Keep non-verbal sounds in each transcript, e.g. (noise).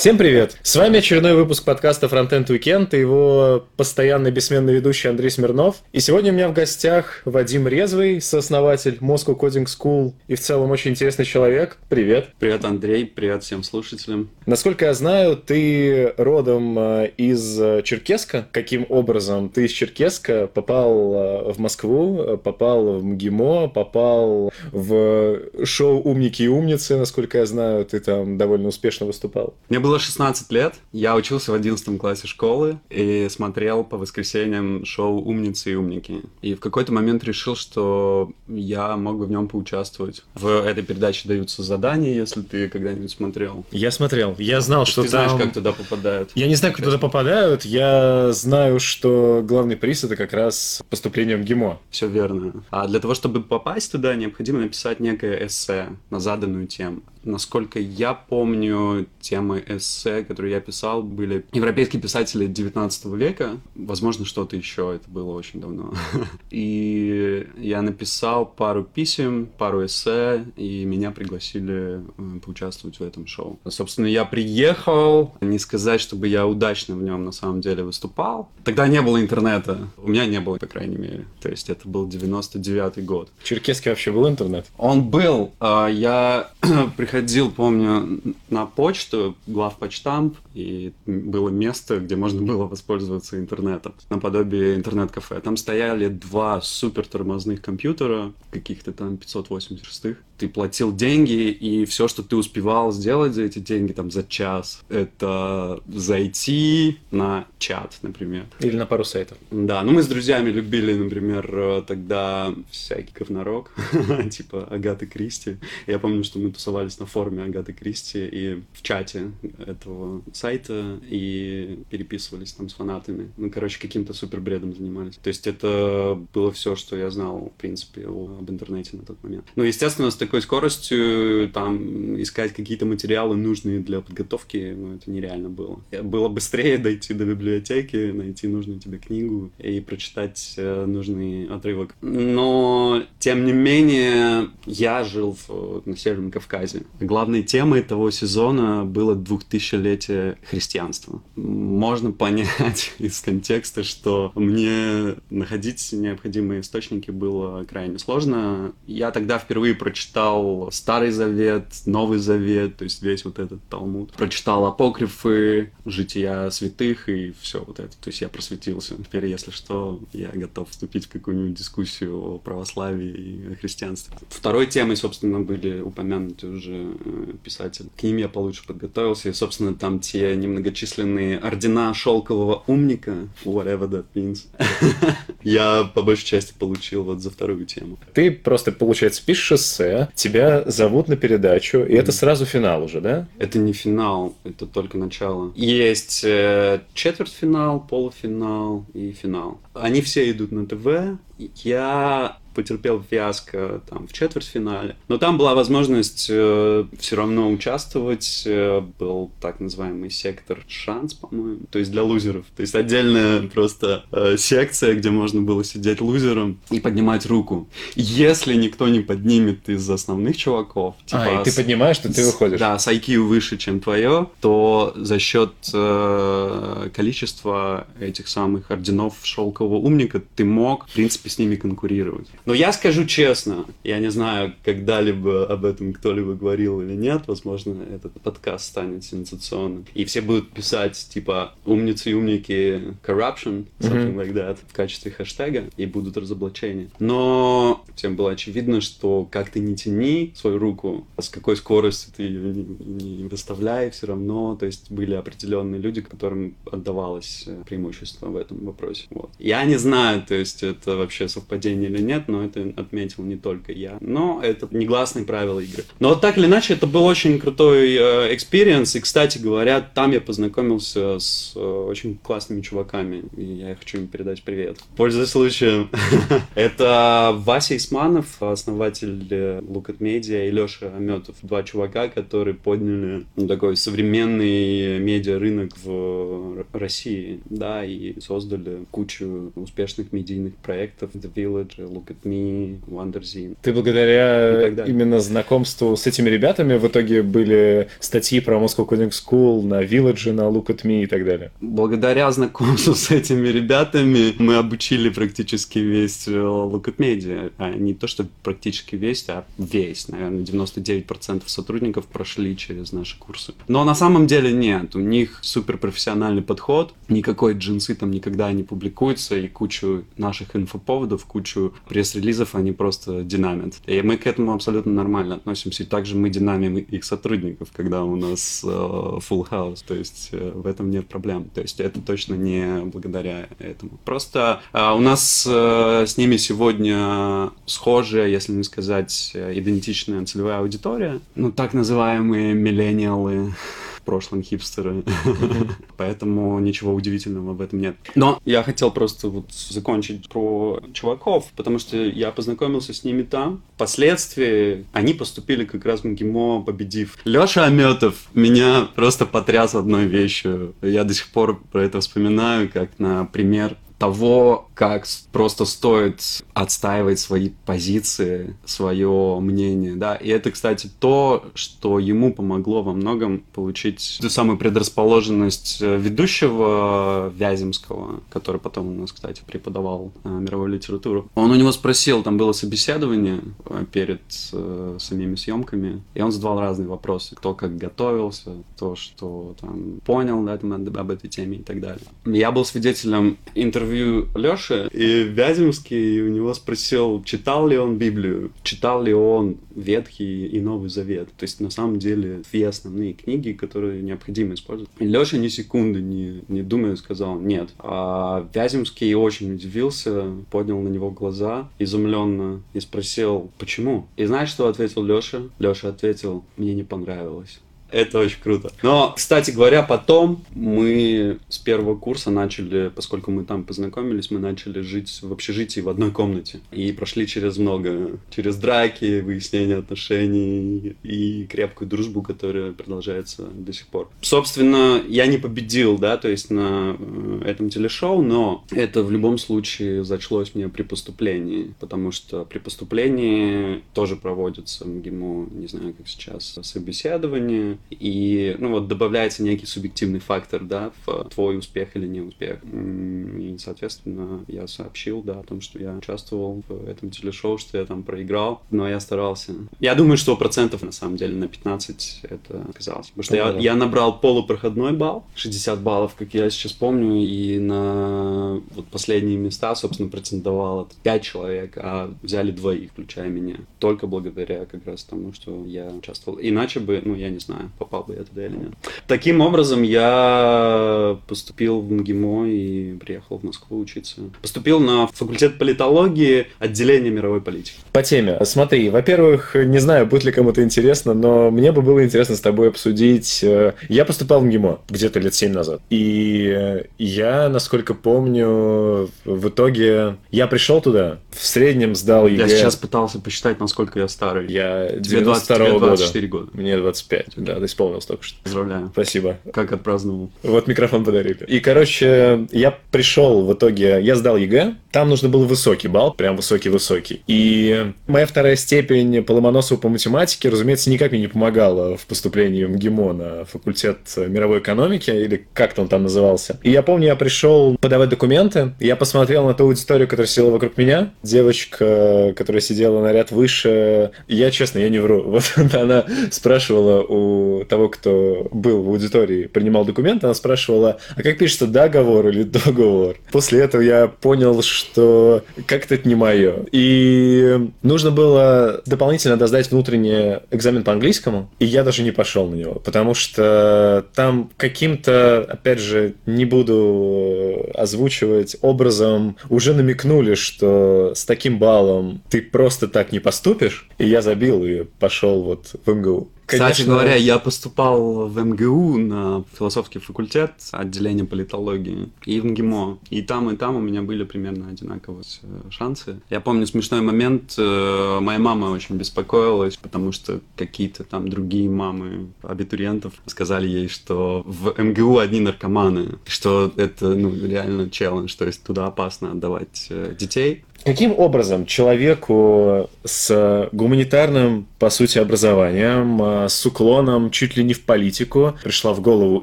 Всем привет! С вами очередной выпуск подкаста Frontend Weekend и его постоянный бессменный ведущий Андрей Смирнов. И сегодня у меня в гостях Вадим Резвый, сооснователь Moscow Coding School и в целом очень интересный человек. Привет! Привет, Андрей, привет всем слушателям. Насколько я знаю, ты родом э, из э, Черкеска. Каким образом ты из Черкеска попал э, в Москву, попал в МГИМО, попал в шоу «Умники и умницы», насколько я знаю, ты там довольно успешно выступал? Мне было было 16 лет, я учился в 11 классе школы и смотрел по воскресеньям шоу «Умницы и умники». И в какой-то момент решил, что я мог бы в нем поучаствовать. В этой передаче даются задания, если ты когда-нибудь смотрел. Я смотрел. Я знал, что ты там... знаешь, как туда попадают. Я не знаю, как туда попадают. Я знаю, что главный приз — это как раз поступление в ГИМО. Все верно. А для того, чтобы попасть туда, необходимо написать некое эссе на заданную тему. Насколько я помню, темы эссе, которые я писал, были европейские писатели 19 века. Возможно, что-то еще, это было очень давно. (laughs) И я написал пару писем, пару эссе, и меня пригласили э, поучаствовать в этом шоу. Собственно, я приехал, не сказать, чтобы я удачно в нем на самом деле выступал. Тогда не было интернета. У меня не было, по крайней мере. То есть это был 99 год. В Черкеске вообще был интернет? Он был. А, я (clears throat) приходил, помню, на почту, главпочтамп, и было место, где можно было воспользоваться интернетом, наподобие интернет-кафе. Там стояли два супер тормозных компьютера, каких-то там 586 ты платил деньги, и все, что ты успевал сделать за эти деньги, там, за час, это зайти на чат, например. Или на пару сайтов. Да, ну мы с друзьями любили, например, тогда всякий говнорок, (laughs) типа Агаты Кристи. Я помню, что мы тусовались на форуме Агаты Кристи и в чате этого сайта и переписывались там с фанатами. Ну, короче, каким-то супер бредом занимались. То есть это было все, что я знал, в принципе, об интернете на тот момент. Ну, естественно, с такой скоростью там искать какие-то материалы нужные для подготовки, ну, это нереально было. Было быстрее (laughs) дойти до библиотеки, найти нужную тебе книгу и прочитать э, нужный отрывок. Но, тем не менее, я жил в, на Северном Кавказе. Главной темой того сезона было 2000-летие христианства. Можно понять (laughs) из контекста, что мне находить необходимые источники было крайне сложно. Я тогда впервые прочитал Старый Завет, Новый Завет, то есть весь вот этот Талмуд. Прочитал апокрифы, жития святых и все вот это. То есть я просветился. Теперь, если что, я готов вступить в какую-нибудь дискуссию о православии и о христианстве. Второй темой, собственно, были упомянуты уже э, писатели. К ним я получше подготовился. И, собственно, там те немногочисленные ордена шелкового умника, whatever that means, (laughs) я по большей части получил вот за вторую тему. Ты просто, получается, пишешь эссе, тебя зовут на передачу, и это сразу финал уже, да? Это не финал, это только начало. Есть э, четвертьфинал, полуфинал и финал. Они все идут на ТВ. Я потерпел фиаско там в четвертьфинале. Но там была возможность э, все равно участвовать. Э, был так называемый сектор шанс, по-моему. То есть для лузеров. То есть отдельная просто э, секция, где можно было сидеть лузером и поднимать руку. Если никто не поднимет из основных чуваков, типа... А, и ты поднимаешь, что ты выходишь. Да, с IQ выше, чем твое, то за счет э, количества этих самых орденов шелкового умника ты мог, в принципе, с ними конкурировать. Но я скажу честно, я не знаю, когда-либо об этом кто-либо говорил или нет, возможно, этот подкаст станет сенсационным. И все будут писать, типа, умницы и умники corruption, something mm-hmm. like that, в качестве хэштега, и будут разоблачения. Но всем было очевидно, что как ты не тяни свою руку, с какой скоростью ты ее не, не выставляй, все равно, то есть были определенные люди, которым отдавалось э, преимущество в этом вопросе. Вот. Я не знаю, то есть это вообще совпадение или нет, но это отметил не только я. Но это негласные правила игры. Но так или иначе, это был очень крутой experience. Э, и, кстати говоря, там я познакомился с э, очень классными чуваками. И я хочу им передать привет. Пользуясь случаем. (laughs) это Вася Эсманов, основатель э, Look at Media, и Леша Аметов. Два чувака, которые подняли ну, такой современный медиа-рынок в России, да, и создали кучу успешных медийных проектов The Village, Look at Me, Wonderzine. Ты благодаря именно знакомству с этими ребятами в итоге были статьи про Moscow Coding School на Village, на Look at Me и так далее? Благодаря знакомству с этими ребятами мы обучили практически весь э, Look at Media. А не то, что практически весь, а весь. Наверное, 99% сотрудников прошли через наши курсы. Но на самом деле нет. У них суперпрофессиональный подход. Никакой джинсы там никогда не публикуется. И кучу наших инфоповодов, кучу пресс-релизов они просто динамят. И мы к этому абсолютно нормально относимся. И также мы динамим их сотрудников, когда у нас э, full house. То есть э, в этом нет проблем. То есть это точно не благодаря этому. Просто э, у нас э, с ними сегодня схожая, если не сказать э, идентичная целевая аудитория. Ну, так называемые миллениалы в прошлом хипстеры. (laughs) Поэтому ничего удивительного в этом нет. Но я хотел просто вот закончить про чуваков, потому что я познакомился с ними там. Впоследствии они поступили как раз в МГИМО, победив. Леша Аметов меня просто потряс одной вещью. Я до сих пор про это вспоминаю, как на пример того, как просто стоит отстаивать свои позиции, свое мнение, да. И это, кстати, то, что ему помогло во многом получить ту самую предрасположенность э, ведущего Вяземского, который потом у нас, кстати, преподавал э, мировую литературу. Он у него спросил, там было собеседование э, перед э, самими съемками, и он задавал разные вопросы, кто как готовился, то, что там понял, да, там, об этой теме и так далее. Я был свидетелем интервью интервью Лёши, и Вяземский у него спросил, читал ли он Библию, читал ли он Ветхий и Новый Завет. То есть, на самом деле, две основные книги, которые необходимо использовать. И Лёша ни секунды не, не думая сказал «нет». А Вяземский очень удивился, поднял на него глаза изумленно и спросил «почему?». И знаешь, что ответил Лёша? Лёша ответил «мне не понравилось». Это очень круто. Но, кстати говоря, потом мы с первого курса начали, поскольку мы там познакомились, мы начали жить в общежитии в одной комнате. И прошли через много, через драки, выяснение отношений и крепкую дружбу, которая продолжается до сих пор. Собственно, я не победил, да, то есть на э, этом телешоу, но это в любом случае зачлось мне при поступлении, потому что при поступлении тоже проводится МГИМО, не знаю, как сейчас, собеседование, и, ну, вот добавляется некий субъективный фактор, да, в твой успех или не успех. И, соответственно, я сообщил, да, о том, что я участвовал в этом телешоу, что я там проиграл, но я старался. Я думаю, что процентов, на самом деле, на 15 это оказалось. Потому что я, я набрал полупроходной балл, 60 баллов, как я сейчас помню, и на вот последние места, собственно, претендовало 5 человек, а взяли двоих, включая меня. Только благодаря как раз тому, что я участвовал. Иначе бы, ну, я не знаю, попал бы я туда или нет. Таким образом, я поступил в МГИМО и приехал в Москву учиться. Поступил на факультет политологии, отделение мировой политики. По теме. Смотри, во-первых, не знаю, будет ли кому-то интересно, но мне бы было интересно с тобой обсудить. Э, я поступал в МГИМО где-то лет 7 назад. И я, насколько помню, в итоге я пришел туда, в среднем сдал ЕГЭ. Я сейчас пытался посчитать, насколько я старый. Я 92 -го года. 24 года. Мне 25. Да, ты исполнился только что. Поздравляю. Спасибо. Как отпраздновал? Вот микрофон подарили. И, короче, я пришел в итоге, я сдал ЕГЭ, там нужно был высокий балл, прям высокий-высокий. И моя вторая степень по Ломоносову по математике, разумеется, никак мне не помогала в поступлении в МГИМО на факультет мировой экономики, или как-то он там назывался. И я помню, я пришел подавать документы, я посмотрел на ту аудиторию, которая сидела вокруг меня, девочка, которая сидела на ряд выше, я, честно, я не вру, (laughs) вот она спрашивала у того, кто был в аудитории, принимал документы, она спрашивала, а как пишется договор или договор? После этого я понял, что как-то это не мое. И нужно было дополнительно доздать внутренний экзамен по английскому, и я даже не пошел на него, потому что там каким-то, опять же, не буду озвучивать образом, уже намекнули, что с таким баллом ты просто так не поступишь, и я забил и пошел вот в МГУ. Конечно... Кстати говоря, я поступал в МГУ на философский факультет, отделение политологии, и в МГИМО. И там, и там у меня были примерно одинаковые э, шансы. Я помню смешной момент, э, моя мама очень беспокоилась, потому что какие-то там другие мамы абитуриентов сказали ей, что в МГУ одни наркоманы, что это ну, реально челлендж, то есть туда опасно отдавать э, детей. Каким образом человеку с гуманитарным, по сути, образованием, а, с уклоном чуть ли не в политику, пришла в голову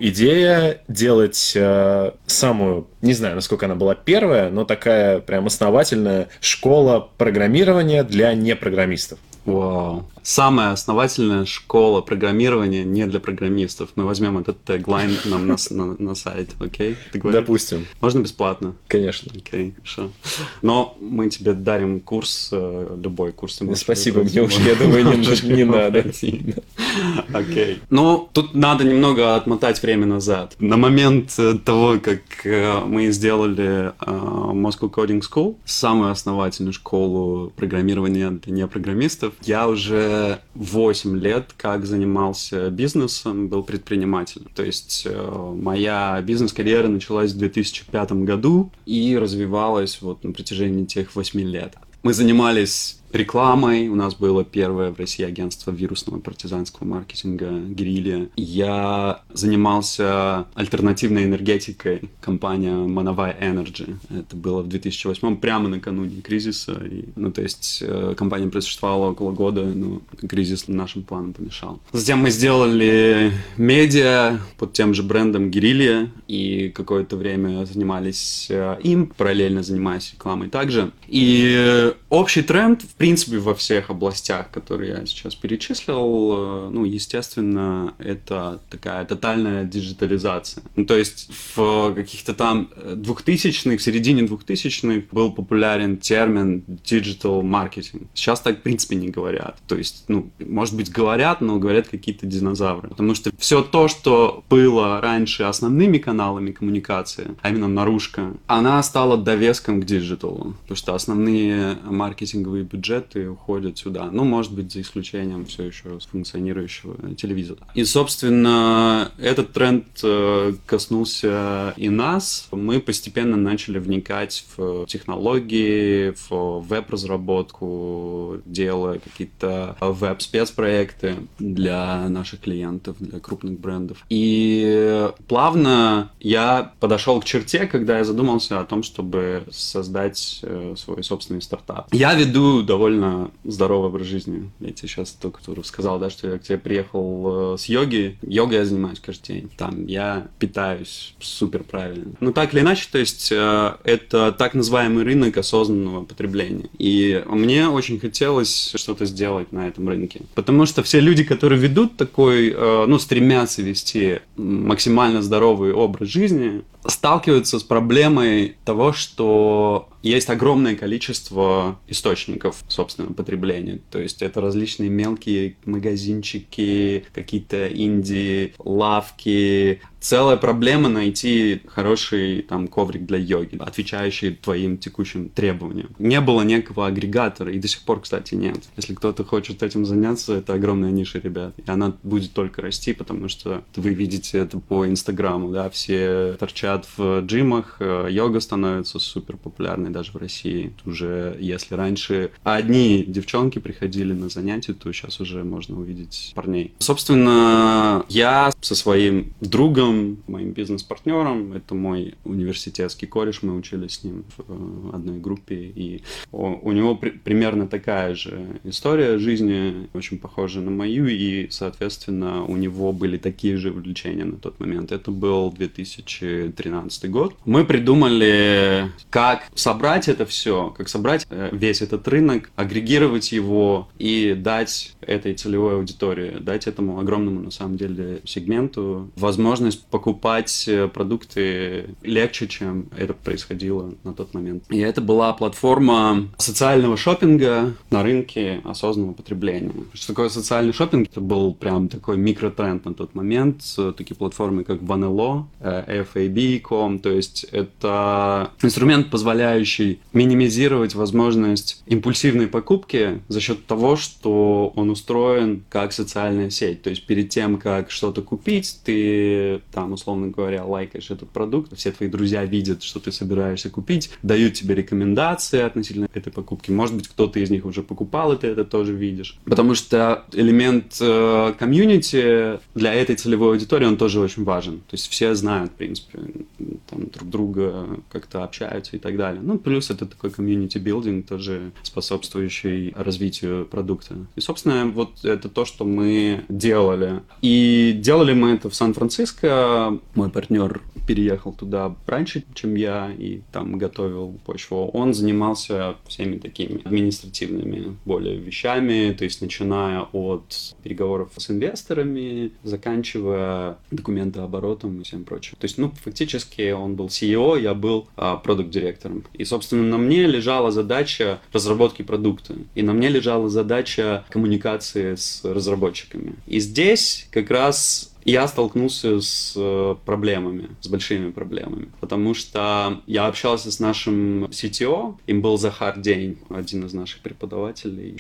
идея делать э, самую, не знаю, насколько она была первая, но такая прям основательная школа программирования для непрограммистов? Вау. Самая основательная школа программирования не для программистов. Мы возьмем этот теглайн нам на, на, на сайт, окей? Говоришь? Допустим. Можно бесплатно? Конечно. Окей, хорошо. Но мы тебе дарим курс, э, любой курс. Спасибо, мне уже, я думаю, не, не надо. Окей. Ну, тут надо немного отмотать время назад. На момент э, того, как э, мы сделали Moscow Coding School, самую основательную школу программирования для непрограммистов, я уже 8 лет как занимался бизнесом, был предпринимателем. То есть э, моя бизнес-карьера началась в 2005 году и развивалась вот на протяжении тех 8 лет. Мы занимались рекламой. У нас было первое в России агентство вирусного партизанского маркетинга «Гирилья». Я занимался альтернативной энергетикой, компания Manovai Energy. Это было в 2008 прямо накануне кризиса. И, ну, то есть э, компания просуществовала около года, но кризис нашим планам помешал. Затем мы сделали медиа под тем же брендом «Guerrilla», и какое-то время занимались э, им, параллельно занимаясь рекламой также. И общий тренд, в принципе, во всех областях, которые я сейчас перечислил, э, ну, естественно, это такая тотальная диджитализация. Ну, то есть в каких-то там двухтысячных, в середине двухтысячных был популярен термин digital marketing. Сейчас так, в принципе, не говорят. То есть, ну, может быть, говорят, но говорят какие-то динозавры. Потому что все то, что было раньше основными каналами коммуникации, а именно наружка, она стала довеском к диджиталу. Потому что основные маркетинговые бюджеты бюджеты уходят сюда. Ну, может быть, за исключением все еще функционирующего телевизора. И, собственно, этот тренд э, коснулся и нас. Мы постепенно начали вникать в технологии, в веб-разработку, делая какие-то веб-спецпроекты для наших клиентов, для крупных брендов. И плавно я подошел к черте, когда я задумался о том, чтобы создать э, свой собственный стартап. Я веду довольно здоровый образ жизни. Я тебе сейчас только что рассказал, да, что я к тебе приехал э, с йоги. Йогой я занимаюсь каждый день. Там я питаюсь супер правильно. Ну, так или иначе, то есть э, это так называемый рынок осознанного потребления. И мне очень хотелось что-то сделать на этом рынке. Потому что все люди, которые ведут такой, э, ну, стремятся вести максимально здоровый образ жизни, сталкиваются с проблемой того, что есть огромное количество источников собственного потребления. То есть это различные мелкие магазинчики, какие-то инди, лавки, целая проблема найти хороший там коврик для йоги, отвечающий твоим текущим требованиям. Не было некого агрегатора, и до сих пор, кстати, нет. Если кто-то хочет этим заняться, это огромная ниша, ребят. И она будет только расти, потому что вы видите это по Инстаграму, да, все торчат в джимах, э, йога становится супер популярной даже в России. Уже если раньше одни девчонки приходили на занятия, то сейчас уже можно увидеть парней. Собственно, я со своим другом другом, моим бизнес-партнером. Это мой университетский кореш, мы учились с ним в э, одной группе. И у него при, примерно такая же история жизни, очень похожа на мою, и, соответственно, у него были такие же увлечения на тот момент. Это был 2013 год. Мы придумали, как собрать это все, как собрать э, весь этот рынок, агрегировать его и дать этой целевой аудитории, дать этому огромному, на самом деле, сегменту возможность возможность покупать э, продукты легче, чем это происходило на тот момент. И это была платформа социального шопинга на рынке осознанного потребления. Что такое социальный шопинг? Это был прям такой микротренд на тот момент. Такие платформы, как Vanello, э, FAB.com. То есть это инструмент, позволяющий минимизировать возможность импульсивной покупки за счет того, что он устроен как социальная сеть. То есть перед тем, как что-то купить, ты там, условно говоря, лайкаешь этот продукт, все твои друзья видят, что ты собираешься купить, дают тебе рекомендации относительно этой покупки. Может быть, кто-то из них уже покупал, и ты это тоже видишь. Потому что элемент э, для этой целевой аудитории, он тоже очень важен. То есть все знают, в принципе, там, друг друга как-то общаются и так далее. Ну, плюс это такой комьюнити билдинг, тоже способствующий развитию продукта. И, собственно, вот это то, что мы делали. И делали мы это в Сан-Франциско. Мой партнер переехал туда раньше, чем я, и там готовил почву. Он занимался всеми такими административными более вещами, то есть начиная от переговоров с инвесторами, заканчивая документооборотом и всем прочим. То есть, ну, фактически он был CEO, я был а, продукт-директором. И, собственно, на мне лежала задача разработки продукта. И на мне лежала задача коммуникации с разработчиками. И здесь как раз я столкнулся с э, проблемами, с большими проблемами, потому что я общался с нашим CTO, им был Захар День, один из наших преподавателей,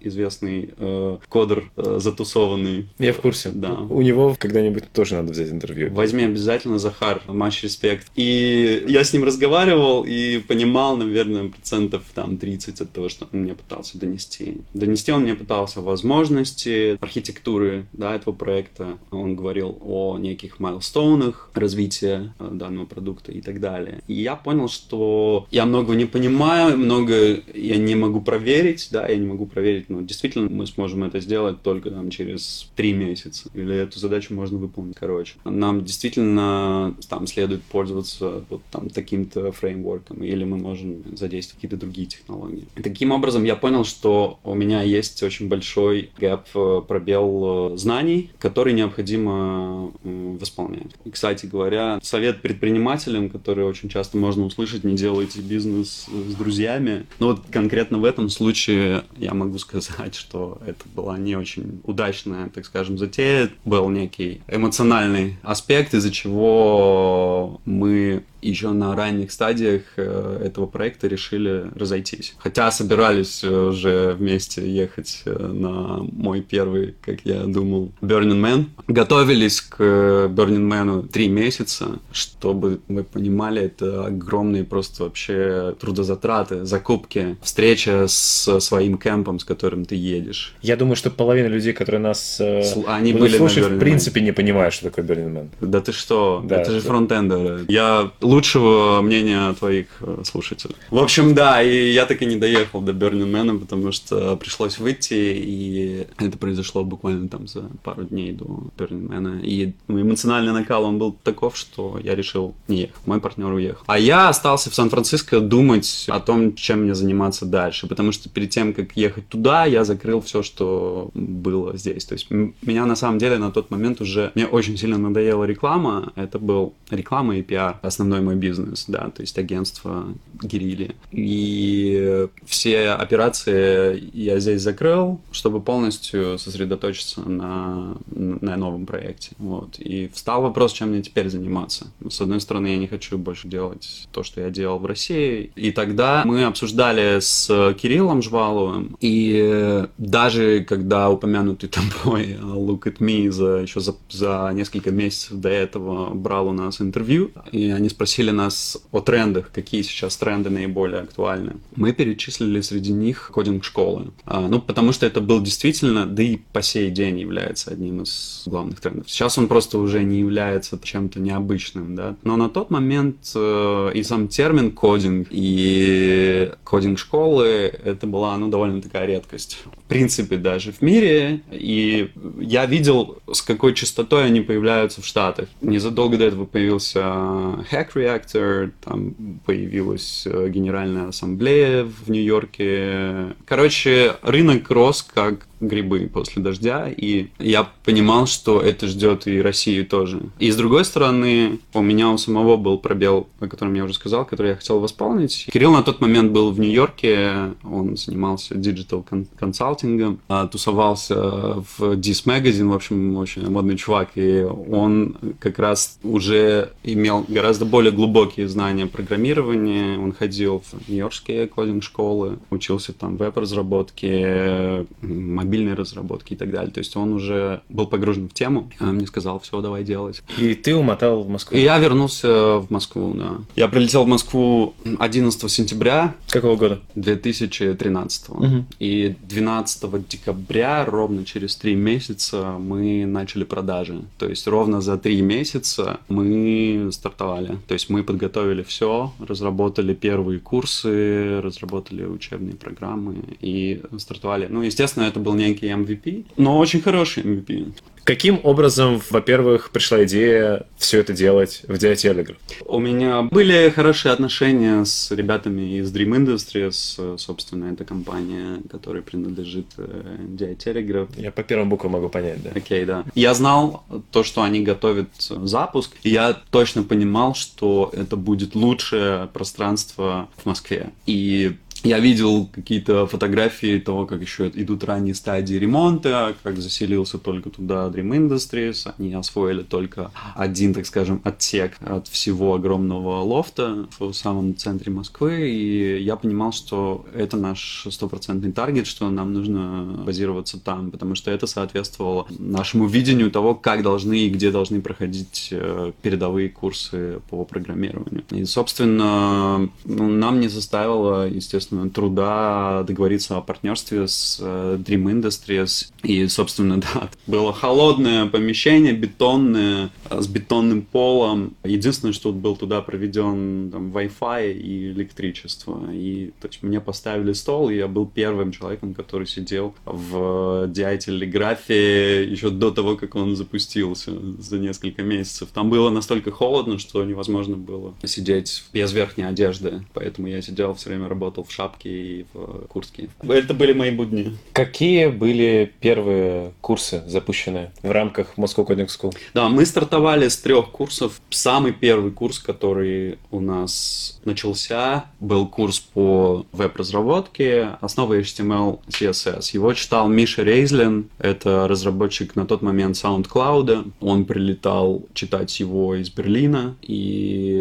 известный э, кодер э, затусованный. Я в курсе. Да. У него когда-нибудь тоже надо взять интервью. Возьми обязательно, Захар, матч респект. И я с ним разговаривал и понимал, наверное, процентов там 30 от того, что он мне пытался донести. Донести он мне пытался возможности архитектуры да, этого проекта, он говорил о неких майлстоунах развития э, данного продукта и так далее. И я понял, что я много не понимаю, много я не могу проверить, да, я не могу проверить, ну, действительно мы сможем это сделать только там через три месяца, или эту задачу можно выполнить короче. Нам действительно там следует пользоваться вот там таким-то фреймворком, или мы можем задействовать какие-то другие технологии. Таким образом я понял, что у меня есть очень большой гэп, э, пробел э, знаний, который необходим необходимо восполнять. И, кстати говоря, совет предпринимателям, который очень часто можно услышать, не делайте бизнес с друзьями. Но вот конкретно в этом случае я могу сказать, что это была не очень удачная, так скажем, затея. Был некий эмоциональный аспект, из-за чего мы еще на ранних стадиях э, этого проекта решили разойтись. Хотя собирались э, уже вместе ехать э, на мой первый, как я думал, Burning Man. Готовились к Burning Man три месяца. Чтобы вы понимали, это огромные просто вообще трудозатраты, закупки, встреча с своим кемпом, с которым ты едешь. Я думаю, что половина людей, которые нас Они были слушают, в принципе не понимают, что такое Burning Man. Да ты что? Да, это же фронтендеры. Я лучшего мнения твоих э, слушателей. В общем, да, и я так и не доехал до Burning Man, потому что пришлось выйти, и это произошло буквально там за пару дней до Man. И эмоциональный накал, он был таков, что я решил не ехать. Мой партнер уехал. А я остался в Сан-Франциско думать о том, чем мне заниматься дальше, потому что перед тем, как ехать туда, я закрыл все, что было здесь. То есть меня на самом деле на тот момент уже, мне очень сильно надоела реклама. Это был реклама и пиар, основной мой бизнес, да, то есть агентство Гирили. И все операции я здесь закрыл, чтобы полностью сосредоточиться на, на новом проекте. Вот. И встал вопрос, чем мне теперь заниматься. С одной стороны, я не хочу больше делать то, что я делал в России. И тогда мы обсуждали с Кириллом Жваловым, и даже когда упомянутый тобой Look at Me за, еще за, за несколько месяцев до этого брал у нас интервью, и они спросили нас о трендах, какие сейчас тренды наиболее актуальны. Мы перечислили среди них кодинг-школы. А, ну, потому что это был действительно, да и по сей день является одним из главных трендов. Сейчас он просто уже не является чем-то необычным, да. Но на тот момент э, и сам термин кодинг, и кодинг-школы, это была, ну, довольно такая редкость. Принципе, даже в мире. И я видел, с какой частотой они появляются в Штатах. Незадолго до этого появился Hack Reactor, там появилась э, General Assembly в Нью-Йорке. Короче, рынок рос как грибы после дождя, и я понимал, что это ждет и Россию тоже. И с другой стороны, у меня у самого был пробел, о котором я уже сказал, который я хотел восполнить. Кирилл на тот момент был в Нью-Йорке, он занимался диджитал консалтингом, а, тусовался в Dis Magazine, в общем, очень модный чувак, и он как раз уже имел гораздо более глубокие знания программирования, он ходил в нью-йоркские кодинг-школы, учился там веб-разработке, мобильной разработки и так далее. То есть он уже был погружен в тему, он мне сказал, все, давай делать. И ты умотал в Москву? И я вернулся в Москву, да. Я прилетел в Москву 11 сентября. Какого года? 2013. Угу. И 12 декабря, ровно через три месяца, мы начали продажи. То есть ровно за три месяца мы стартовали. То есть мы подготовили все, разработали первые курсы, разработали учебные программы и стартовали. Ну, естественно, это был некий MVP, но очень хороший MVP. Каким образом, во-первых, пришла идея все это делать в Diatelegraph? У меня были хорошие отношения с ребятами из Dream Industries, собственно, это компания, которая принадлежит э, Diatelegraph. Я по первым буквам могу понять, да. Окей, okay, да. Я знал то, что они готовят запуск, и я точно понимал, что это будет лучшее пространство в Москве. И я видел какие-то фотографии того, как еще идут ранние стадии ремонта, как заселился только туда Dream Industries. Они освоили только один, так скажем, отсек от всего огромного лофта в самом центре Москвы. И я понимал, что это наш стопроцентный таргет, что нам нужно базироваться там, потому что это соответствовало нашему видению того, как должны и где должны проходить э, передовые курсы по программированию. И, собственно, ну, нам не заставило, естественно, труда договориться о партнерстве с э, Dream Industries. И, собственно, (laughs) да, было холодное помещение, бетонное, э, с бетонным полом. Единственное, что был туда проведен там, Wi-Fi и электричество. И то есть, мне поставили стол, и я был первым человеком, который сидел в DI-телеграфе еще до того, как он запустился за несколько месяцев. Там было настолько холодно, что невозможно было сидеть без верхней одежды. Поэтому я сидел, все время работал в шапке Шапке и в Курске. Это были мои будни. Какие были первые курсы запущенные в рамках Moscow Coding School? Да, мы стартовали с трех курсов. Самый первый курс, который у нас начался, был курс по веб-разработке, основы HTML, CSS. Его читал Миша Рейзлин, это разработчик на тот момент SoundCloud. Он прилетал читать его из Берлина, и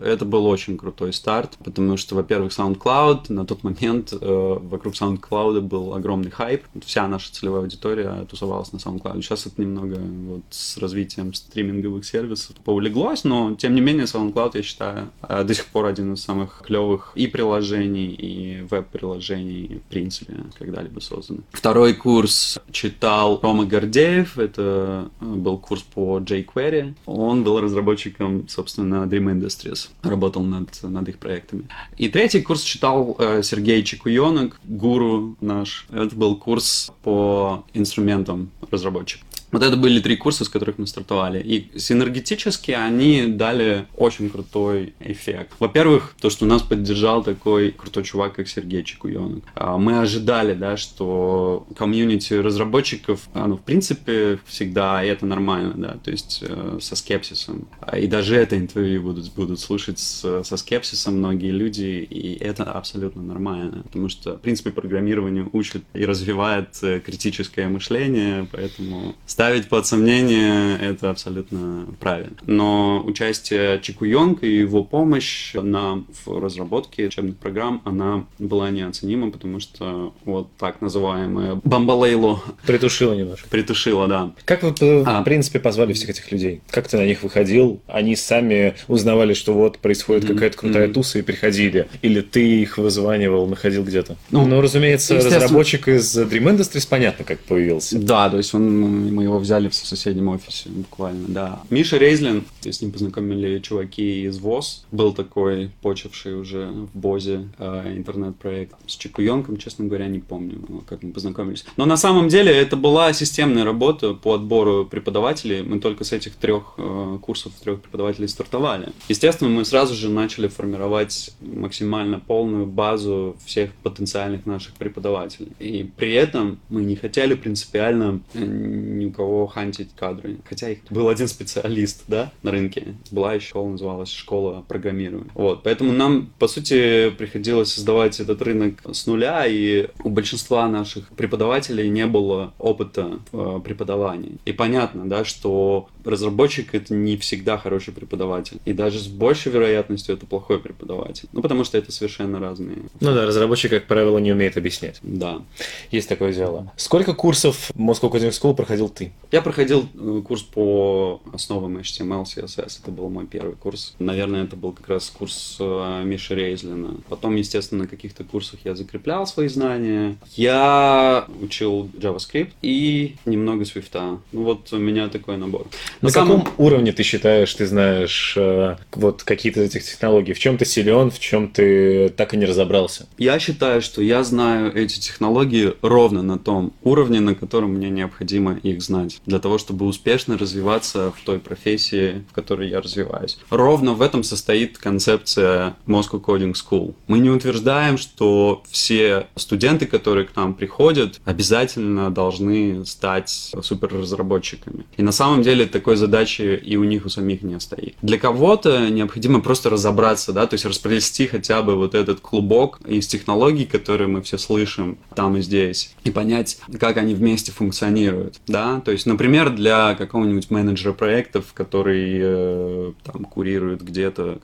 это был очень крутой старт, потому что, во-первых, SoundCloud на тот момент э, вокруг SoundCloud был огромный хайп. Вся наша целевая аудитория тусовалась на SoundCloud. Сейчас это немного вот с развитием стриминговых сервисов поулеглось, но тем не менее SoundCloud, я считаю, э, до сих пор один из самых клевых и приложений, и веб-приложений, в принципе, когда-либо созданы. Второй курс читал Рома Гордеев, это э, был курс по jQuery. Он был разработчиком, собственно, Dream Industries, работал над, над их проектами. И третий курс читал э, Сергей Чекуенок, гуру наш. Это был курс по инструментам разработчика. Вот это были три курса, с которых мы стартовали. И синергетически они дали очень крутой эффект. Во-первых, то, что нас поддержал такой крутой чувак, как Сергей Чекуенок. А, мы ожидали, да, что комьюнити разработчиков, оно в принципе всегда, и это нормально, да, то есть э, со скепсисом. А, и даже это интервью будут, будут слушать со скепсисом многие люди, и это абсолютно нормально, потому что, в принципе, программирование учит и развивает э, критическое мышление, поэтому ставить под сомнение это абсолютно правильно. Но участие Чикуйонг и его помощь нам в разработке учебных программ, она была неоценима, потому что вот так называемое бомбалейло... Притушило немножко. Притушило, да. Как вы, а. в принципе, позвали всех этих людей? Как ты на них выходил? Они сами узнавали, что вот происходит mm-hmm. какая-то крутая mm-hmm. туса и приходили? Или ты их вызванивал, находил где-то? Ну, ну разумеется, разработчик из Dream Industries понятно, как появился. Да, то есть он, мы его его взяли в соседнем офисе, буквально, да. Миша Рейзлин, с ним познакомили чуваки из ВОЗ, был такой почивший уже в Бозе э, интернет-проект. С Чекуенком, честно говоря, не помню, как мы познакомились. Но на самом деле это была системная работа по отбору преподавателей. Мы только с этих трех э, курсов трех преподавателей стартовали. Естественно, мы сразу же начали формировать максимально полную базу всех потенциальных наших преподавателей. И при этом мы не хотели принципиально э, ни кого хантить кадры. Хотя их был один специалист, да, на рынке. Была еще школа, называлась школа программирования. Вот, поэтому нам, по сути, приходилось создавать этот рынок с нуля, и у большинства наших преподавателей не было опыта в преподавании. И понятно, да, что разработчик это не всегда хороший преподаватель. И даже с большей вероятностью это плохой преподаватель. Ну, потому что это совершенно разные. Ну да, разработчик, как правило, не умеет объяснять. Да. Есть такое дело. Сколько курсов Moscow Coding School проходил ты? Я проходил э, курс по основам HTML, CSS. Это был мой первый курс. Наверное, это был как раз курс э, Миши Рейзлина. Потом, естественно, на каких-то курсах я закреплял свои знания. Я учил JavaScript и немного Swift. Ну вот у меня такой набор. На, самом... каком уровне ты считаешь, ты знаешь э, вот какие-то из этих технологий? В чем ты силен, в чем ты так и не разобрался? Я считаю, что я знаю эти технологии ровно на том уровне, на котором мне необходимо их знать, для того, чтобы успешно развиваться в той профессии, в которой я развиваюсь. Ровно в этом состоит концепция Moscow Coding School. Мы не утверждаем, что все студенты, которые к нам приходят, обязательно должны стать суперразработчиками. И на самом деле такой задачи и у них у самих не стоит. Для кого-то необходимо просто разобраться, да, то есть расплести хотя бы вот этот клубок из технологий, которые мы все слышим там и здесь, и понять, как они вместе функционируют, да, то есть, например, для какого-нибудь менеджера проектов, который э, там курирует где-то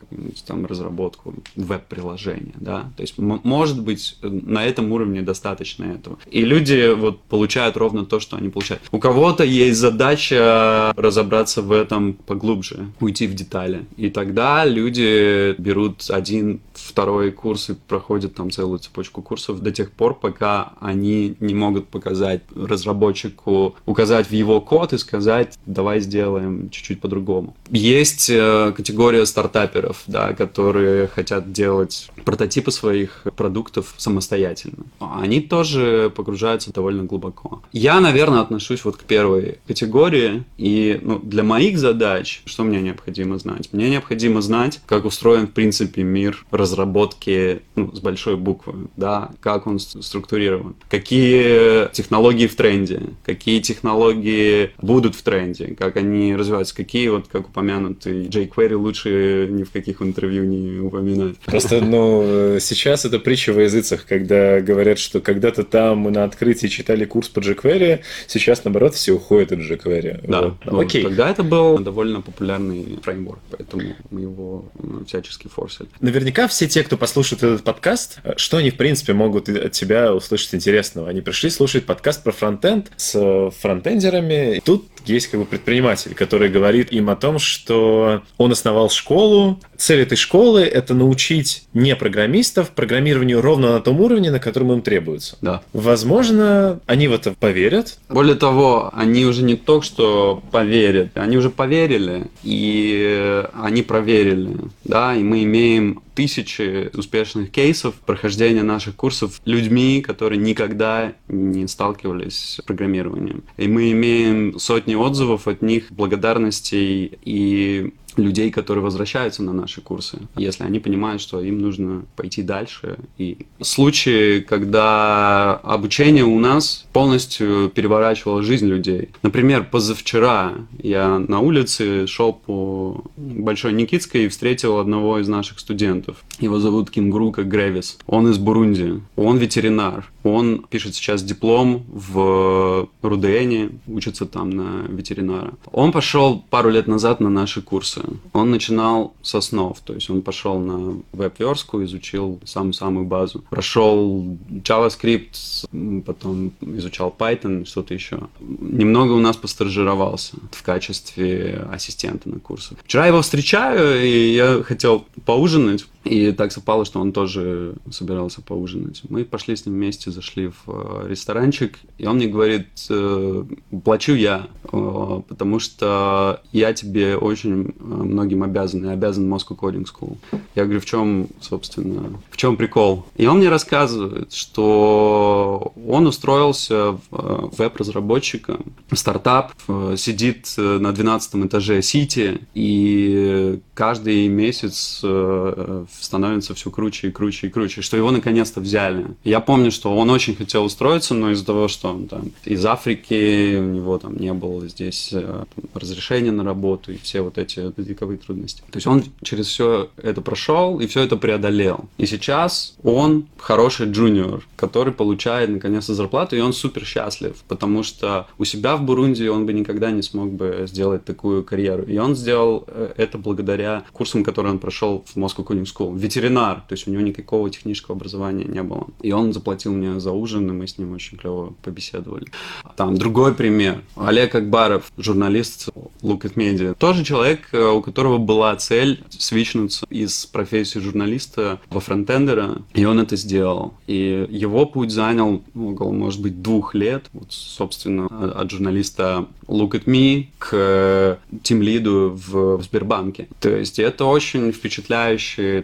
там разработку веб-приложения, да, то есть, может быть, на этом уровне достаточно этого. И люди вот получают ровно то, что они получают. У кого-то есть задача разобраться в этом поглубже, уйти в детали. И тогда люди берут один, второй курс и проходят там целую цепочку курсов до тех пор, пока они не могут показать разработчику, указать в его код и сказать, давай сделаем чуть-чуть по-другому. Есть э, категория стартаперов, да, которые хотят делать прототипы своих продуктов самостоятельно. Они тоже погружаются довольно глубоко. Я, наверное, отношусь вот к первой категории, и ну, для моих задач, что мне необходимо знать? Мне необходимо знать, как устроен, в принципе, мир разработки ну, с большой буквы, да, как он структурирован, какие технологии в тренде, какие технологии будут в тренде, как они развиваются, какие, вот, как упомянутый jQuery лучше ни в каких интервью не упоминать. Просто, ну, сейчас это притча во языцах, когда говорят, что когда-то там мы на открытии читали курс по jQuery, сейчас, наоборот, все уходят от jQuery. Да, вот. ну, окей. Тогда это был довольно популярный фреймворк, поэтому мы его ну, всячески форсили. Наверняка все те, кто послушает этот подкаст, что они, в принципе, могут от тебя услышать интересного? Они пришли слушать подкаст про фронтенд с фронтендерами. Тут есть как бы предприниматель, который говорит им о том, что он основал школу. Цель этой школы — это научить не программистов программированию ровно на том уровне, на котором им требуется. Да. Возможно, они в это поверят. Более того, они уже не только что поверят, они уже поверили, и они проверили, да, и мы имеем тысячи успешных кейсов прохождения наших курсов людьми, которые никогда не сталкивались с программированием. И мы имеем сотни отзывов от них, благодарностей и людей, которые возвращаются на наши курсы, если они понимают, что им нужно пойти дальше. И случаи, когда обучение у нас полностью переворачивало жизнь людей. Например, позавчера я на улице шел по Большой Никитской и встретил одного из наших студентов. Его зовут Кингрука Гревис. Он из Бурунди. Он ветеринар. Он пишет сейчас диплом в Рудене, учится там на ветеринара. Он пошел пару лет назад на наши курсы. Он начинал с основ, то есть он пошел на веб-верстку, изучил самую-самую базу. Прошел JavaScript, потом изучал Python, что-то еще. Немного у нас постажировался в качестве ассистента на курсах. Вчера его встречаю, и я хотел поужинать. И так совпало, что он тоже собирался поужинать. Мы пошли с ним вместе, зашли в э, ресторанчик, и он мне говорит, э, плачу я, э, потому что я тебе очень многим обязан, я обязан Moscow Coding School. Я говорю, в чем, собственно, в чем прикол? И он мне рассказывает, что он устроился веб-разработчиком, стартап, сидит на 12 этаже Сити, и каждый месяц становится все круче и круче и круче, что его наконец-то взяли. Я помню, что он очень хотел устроиться, но из-за того, что он там из Африки, у него там не было здесь э, разрешение на работу и все вот эти языковые трудности. То есть он через все это прошел и все это преодолел. И сейчас он хороший джуниор, который получает наконец-то зарплату, и он супер счастлив, потому что у себя в Бурунди он бы никогда не смог бы сделать такую карьеру. И он сделал э, это благодаря курсам, которые он прошел в Moscow School. Ветеринар, то есть у него никакого технического образования не было. И он заплатил мне за ужин, и мы с ним очень клево побеседовали. Там другой пример. Олег Акбаров, журналист Look at Media. Тоже человек, э, у которого была цель свичнуться из профессии журналиста во фронтендера, и он это сделал. И его путь занял около, может быть, двух лет. Вот, собственно, от журналиста Look at Me к тимлиду в Сбербанке. То есть это очень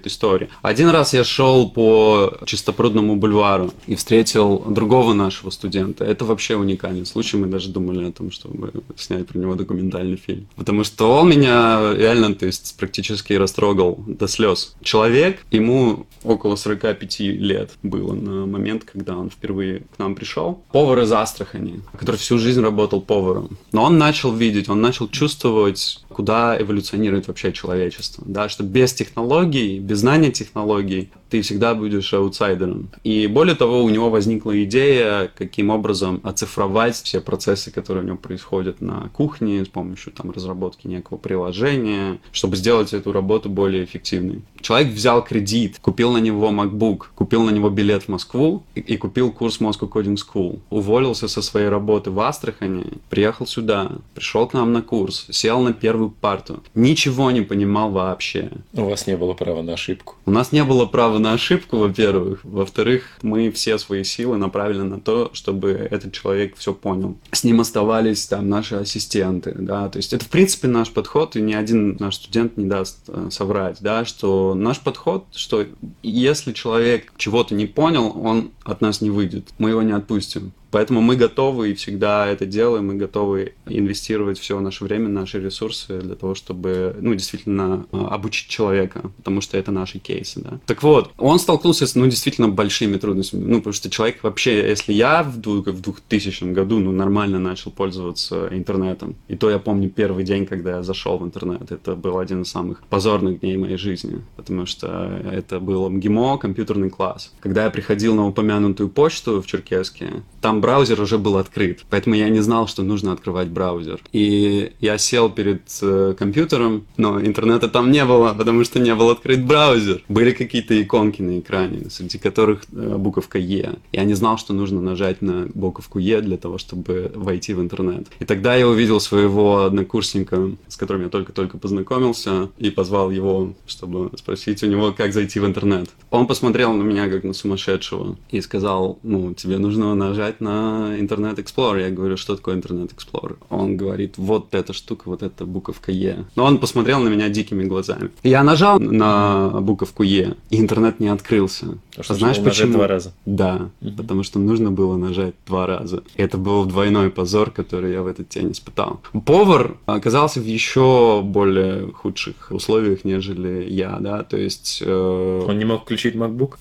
впечатляющая история. Один раз я шел по Чистопрудному бульвару и встретил другого нашего студента. Это вообще уникальный случай. Мы даже думали о том, чтобы снять про него документальный фильм. Потому что он меня реально, то есть, практически растрогал до слез. Человек, ему около 45 лет было на момент, когда он впервые к нам пришел. Повар из Астрахани, который всю жизнь работал поваром. Но он начал видеть, он начал чувствовать, куда эволюционирует вообще человечество. Да, что без технологий, без знания технологий ты всегда будешь аутсайдером. И более того, у него возникла идея, каким образом оцифровать все процессы, которые у него происходят на кухне с помощью там, разработки некого приложения, чтобы сделать эту работу более эффективной. Человек взял кредит, купил на него MacBook, купил на него билет в Москву и, и купил курс Moscow Coding School. Уволился со своей работы в Астрахани, приехал сюда, пришел к нам на курс, сел на первую парту. Ничего не понимал вообще. У вас не было права на ошибку. У нас не было права на ошибку, во-первых. Во-вторых, мы все свои силы направили на то, чтобы этот человек все понял. С ним оставались там наши ассистенты, да, то есть это в принципе наш подход, и ни один наш студент не даст э, соврать, да, что наш подход, что если человек чего-то не понял, он от нас не выйдет, мы его не отпустим. Поэтому мы готовы и всегда это делаем, мы готовы инвестировать все наше время, наши ресурсы для того, чтобы, ну, действительно а, обучить человека, потому что это наши кейсы, да. Так вот, он столкнулся с, ну, действительно большими трудностями, ну, потому что человек вообще, если я в, в 2000 году, ну, нормально начал пользоваться интернетом, и то я помню первый день, когда я зашел в интернет, это был один из самых позорных дней моей жизни, потому что это был МГИМО, компьютерный класс. Когда я приходил на упомянутую почту в Черкеске, там браузер уже был открыт, поэтому я не знал, что нужно открывать браузер. И я сел перед э, компьютером, но интернета там не было, (laughs) потому что не был открыт браузер. Были какие-то иконки на экране, среди которых э, буковка Е. Я не знал, что нужно нажать на буковку Е для того, чтобы войти в интернет. И тогда я увидел своего однокурсника, с которым я только-только познакомился, и позвал его, чтобы спросить у него, как зайти в интернет. Он посмотрел на меня как на сумасшедшего и сказал, ну, тебе нужно нажать на Internet Explorer. Я говорю, что такое Internet Explorer? Он говорит, вот эта штука, вот эта буковка Е. Но он посмотрел на меня дикими глазами. Я нажал на буковку Е, и интернет не открылся. А что, знаешь почему? два раза? Да, угу. потому что нужно было нажать два раза. И это был двойной позор, который я в этот день испытал. Повар оказался в еще более худших условиях, нежели я, да, то есть... Э... Он не мог включить MacBook?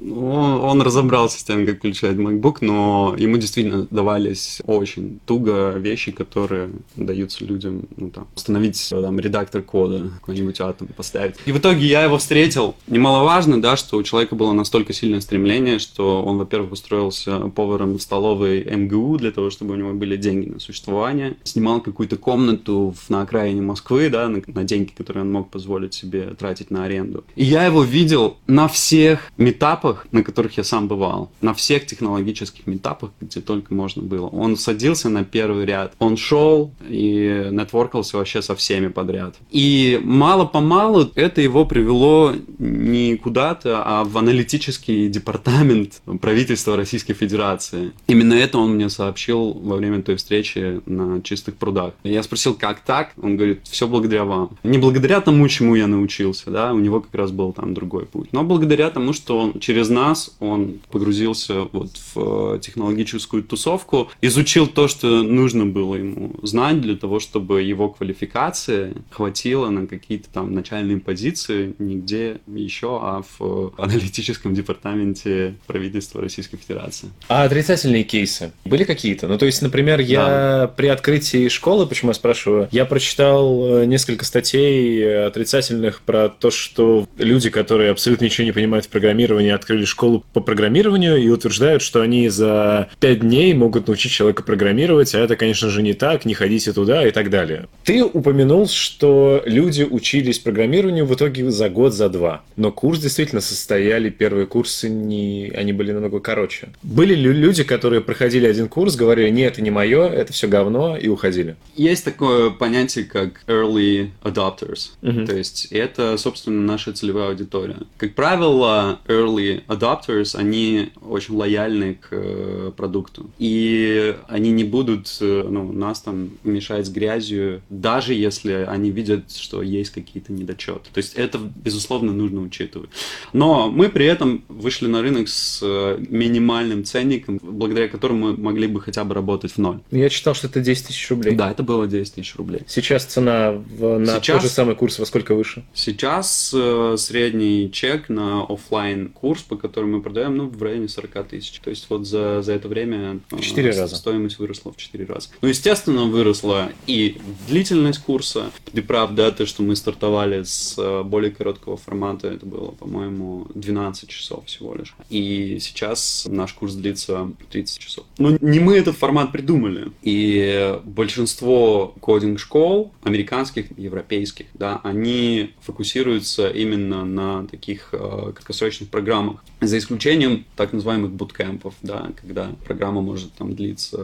(laughs) Он разобрался с тем, как включать MacBook, но ему действительно давались очень туго вещи, которые даются людям, ну, там, установить там, редактор кода, какой-нибудь атом поставить. И в итоге я его встретил. Немаловажно, да, что у человека было настолько сильное стремление, что он, во-первых, устроился поваром в столовой МГУ для того, чтобы у него были деньги на существование. Снимал какую-то комнату на окраине Москвы, да, на, на деньги, которые он мог позволить себе тратить на аренду. И я его видел на всех метапах, на которых я сам бывал, на всех технологических этапах, где только можно было. Он садился на первый ряд, он шел и нетворкался вообще со всеми подряд. И мало-помалу это его привело не куда-то, а в аналитический департамент правительства Российской Федерации. Именно это он мне сообщил во время той встречи на чистых прудах. Я спросил, как так? Он говорит, все благодаря вам. Не благодаря тому, чему я научился, да, у него как раз был там другой путь, но благодаря тому, что он через нас, он погрузился вот в технологическую тусовку, изучил то, что нужно было ему знать для того, чтобы его квалификация хватило на какие-то там начальные позиции нигде еще, а в аналитическом департаменте правительства Российской Федерации. А отрицательные кейсы были какие-то? Ну, то есть, например, я да. при открытии школы, почему я спрашиваю, я прочитал э, несколько статей отрицательных про то, что люди, которые абсолютно ничего не понимают в программировании, открыли школу по программированию и утверждают, что они за пять дней могут научить человека программировать, а это, конечно же, не так, не ходите туда и так далее. Ты упомянул, что люди учились программированию в итоге за год, за два. Но курс действительно состояли, первые курсы, не, они были намного короче. Были ли люди, которые проходили один курс, говорили, нет, это не мое, это все говно, и уходили? Есть такое понятие, как early adopters. Uh-huh. То есть это, собственно, наша целевая аудитория. Как правило, early adopters, они очень лояльны к э, продукту. И они не будут э, ну, нас там мешать с грязью, даже если они видят, что есть какие-то недочеты. То есть это, безусловно, нужно учитывать. Но мы при этом вышли на рынок с э, минимальным ценником, благодаря которому мы могли бы хотя бы работать в ноль. Я читал, что это 10 тысяч рублей. Да, это было 10 тысяч рублей. Сейчас цена в, на сейчас, тот же самый курс во сколько выше? Сейчас э, средний чек на офлайн курс, по которому мы продаем, ну, в районе 40 тысяч. То есть вот за, за это время в 4 э, раза. стоимость выросла в 4 раза. Ну, естественно, выросла и длительность курса. Ты прав, да, то, что мы стартовали с э, более короткого формата, это было, по-моему, 12 часов всего лишь. И сейчас наш курс длится 30 часов. Но не мы этот формат придумали. И большинство кодинг-школ, американских, европейских, да, они фокусируются именно на таких э, краткосрочных программах. За исключением так называемых буткемпов, да, когда программа может там длиться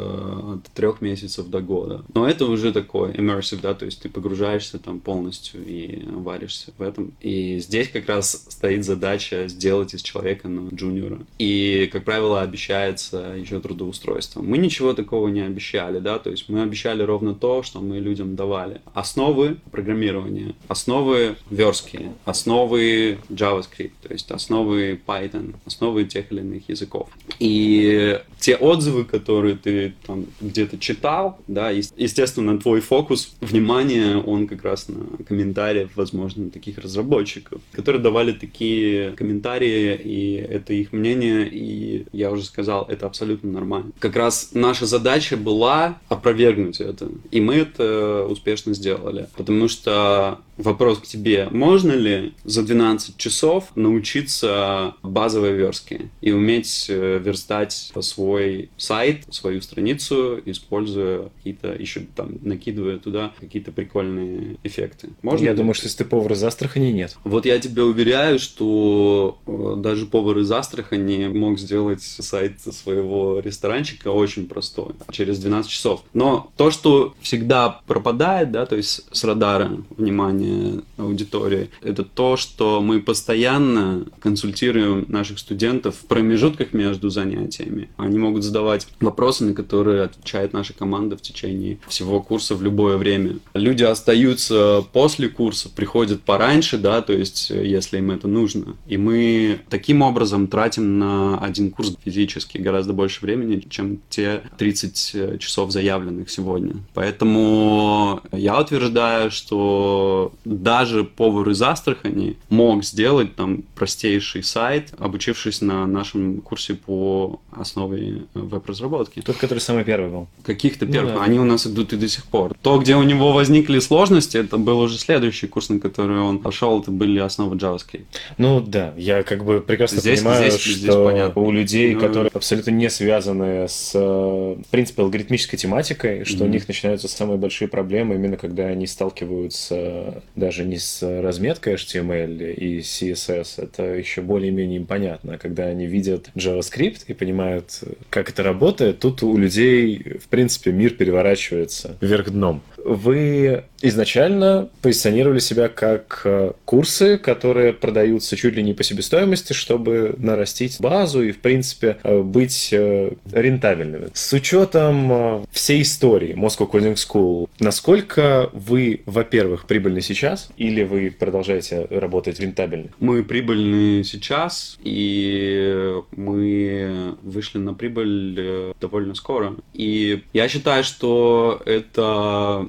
от трех месяцев до года. Но это уже такое immersive, да, то есть ты погружаешься там полностью и варишься в этом. И здесь как раз стоит задача сделать из человека ну, джуниора. И, как правило, обещается еще трудоустройство. Мы ничего такого не обещали, да, то есть мы обещали ровно то, что мы людям давали. Основы программирования, основы верстки, основы JavaScript, то есть основы Python, основы тех или иных языков. И те отзывы, которые ты там где-то читал, да, естественно, твой фокус внимания, он как раз на комментариях, возможно, таких разработчиков, которые давали такие комментарии, и это их мнение, и я уже сказал, это абсолютно нормально. Как раз наша задача была опровергнуть это, и мы это успешно сделали, потому что Вопрос к тебе. Можно ли за 12 часов научиться базовой верстке и уметь э, верстать свой сайт, свою страницу, используя какие-то, еще там, накидывая туда какие-то прикольные эффекты? Можно я ли? думаю, что если ты повар из Астрахани, нет. Вот я тебе уверяю, что э, даже повар из Астрахани мог сделать сайт своего ресторанчика очень простой, через 12 часов. Но то, что всегда пропадает, да, то есть с радара внимания внимание аудитории. Это то, что мы постоянно консультируем наших студентов в промежутках между занятиями. Они могут задавать вопросы, на которые отвечает наша команда в течение всего курса в любое время. Люди остаются после курса, приходят пораньше, да, то есть если им это нужно. И мы таким образом тратим на один курс физически гораздо больше времени, чем те 30 часов заявленных сегодня. Поэтому я утверждаю, что даже повар из Астрахани мог сделать там простейший сайт, обучившись на нашем курсе по основе веб-разработки. Тот, который самый первый был. Каких-то первых. Ну, да. Они у нас идут и до сих пор. То, где у него возникли сложности, это был уже следующий курс, на который он пошел, это были основы JavaScript. Ну да, я как бы прекрасно здесь, понимаю, здесь, что здесь понятно. у людей, ну, которые абсолютно не связаны с, в принципе, алгоритмической тематикой, что mm-hmm. у них начинаются самые большие проблемы именно когда они сталкиваются даже не с разметкой HTML и CSS, это еще более-менее им понятно. Когда они видят JavaScript и понимают, как это работает, тут у людей, в принципе, мир переворачивается вверх дном. Вы изначально позиционировали себя как э, курсы, которые продаются чуть ли не по себестоимости, чтобы нарастить базу и, в принципе, э, быть э, рентабельными. С учетом всей истории Moscow Coding School, насколько вы, во-первых, прибыльны сейчас или вы продолжаете работать рентабельно? Мы прибыльны сейчас, и мы вышли на прибыль довольно скоро. И я считаю, что это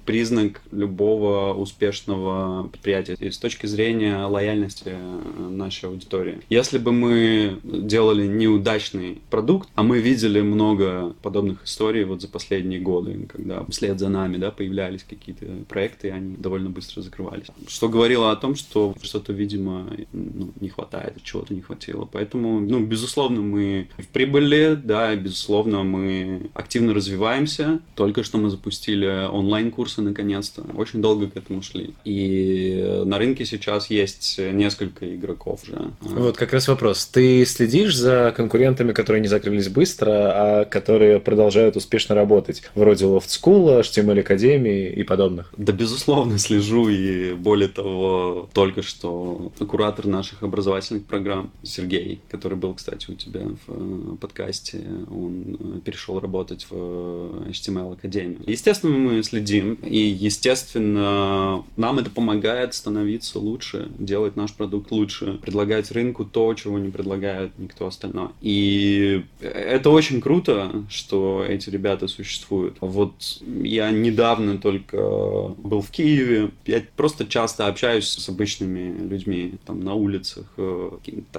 признак любого успешного предприятия и с точки зрения лояльности э, нашей аудитории. Если бы мы делали неудачный продукт, а мы видели много подобных историй вот за последние годы, когда вслед за нами да, появлялись какие-то проекты, и они довольно быстро закрывались. Что говорило о том, что что-то, видимо, ну, не хватает, чего-то не хватило. Поэтому, ну, безусловно, мы в прибыли, да, безусловно, мы активно развиваемся. Только что мы запустили онлайн-курс курсы наконец-то. Очень долго к этому шли. И на рынке сейчас есть несколько игроков уже. Вот как раз вопрос. Ты следишь за конкурентами, которые не закрылись быстро, а которые продолжают успешно работать? Вроде Loft School, HTML Академии и подобных. Да, безусловно, слежу. И более того, только что куратор наших образовательных программ Сергей, который был, кстати, у тебя в э, подкасте, он э, перешел работать в HTML Академию. Естественно, мы следим и, естественно, нам это помогает становиться лучше, делать наш продукт лучше, предлагать рынку то, чего не предлагает никто остальной. И это очень круто, что эти ребята существуют. Вот я недавно только был в Киеве, я просто часто общаюсь с обычными людьми, там, на улицах, э,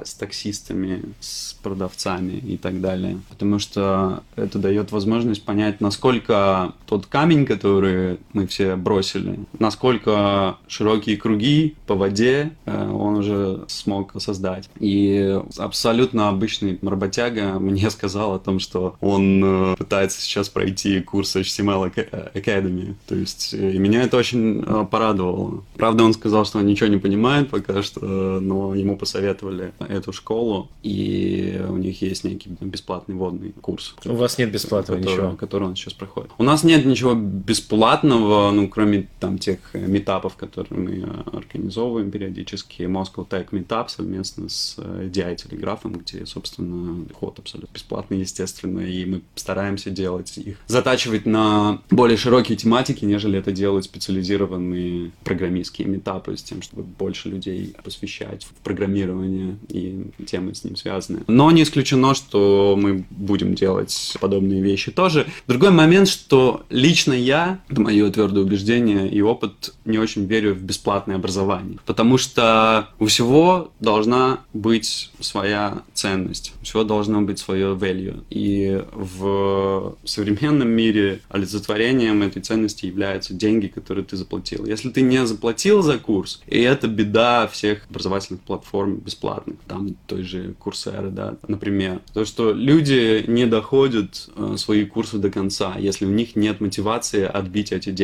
с таксистами, с продавцами и так далее. Потому что это дает возможность понять, насколько тот камень, который мы все бросили. Насколько широкие круги по воде э, он уже смог создать. И абсолютно обычный работяга мне (laughs) сказал о том, что он э, пытается сейчас пройти курс HTML Academy. То есть, э, и меня это очень порадовало. Правда, он сказал, что он ничего не понимает пока что, но ему посоветовали эту школу, и у них есть некий бесплатный водный курс. У вас нет бесплатного который, ничего? Который он сейчас проходит. У нас нет ничего бесплатного, ну, кроме там тех э, метапов, которые мы э, организовываем периодически, Moscow Tech Meetup совместно с э, DI Телеграфом, где, собственно, ход абсолютно бесплатный, естественно, и мы стараемся делать их, затачивать на более широкие тематики, нежели это делают специализированные программистские метапы, с тем, чтобы больше людей посвящать в программирование и темы с ним связаны. Но не исключено, что мы будем делать подобные вещи тоже. Другой момент, что лично я, это мое твердое убеждение и опыт, не очень верю в бесплатное образование. Потому что у всего должна быть своя ценность, у всего должно быть свое value. И в современном мире олицетворением этой ценности являются деньги, которые ты заплатил. Если ты не заплатил за курс, и это беда всех образовательных платформ бесплатных, там той же Курсеры, да, например, то, что люди не доходят э, свои курсы до конца, если у них нет мотивации отбить эти деньги.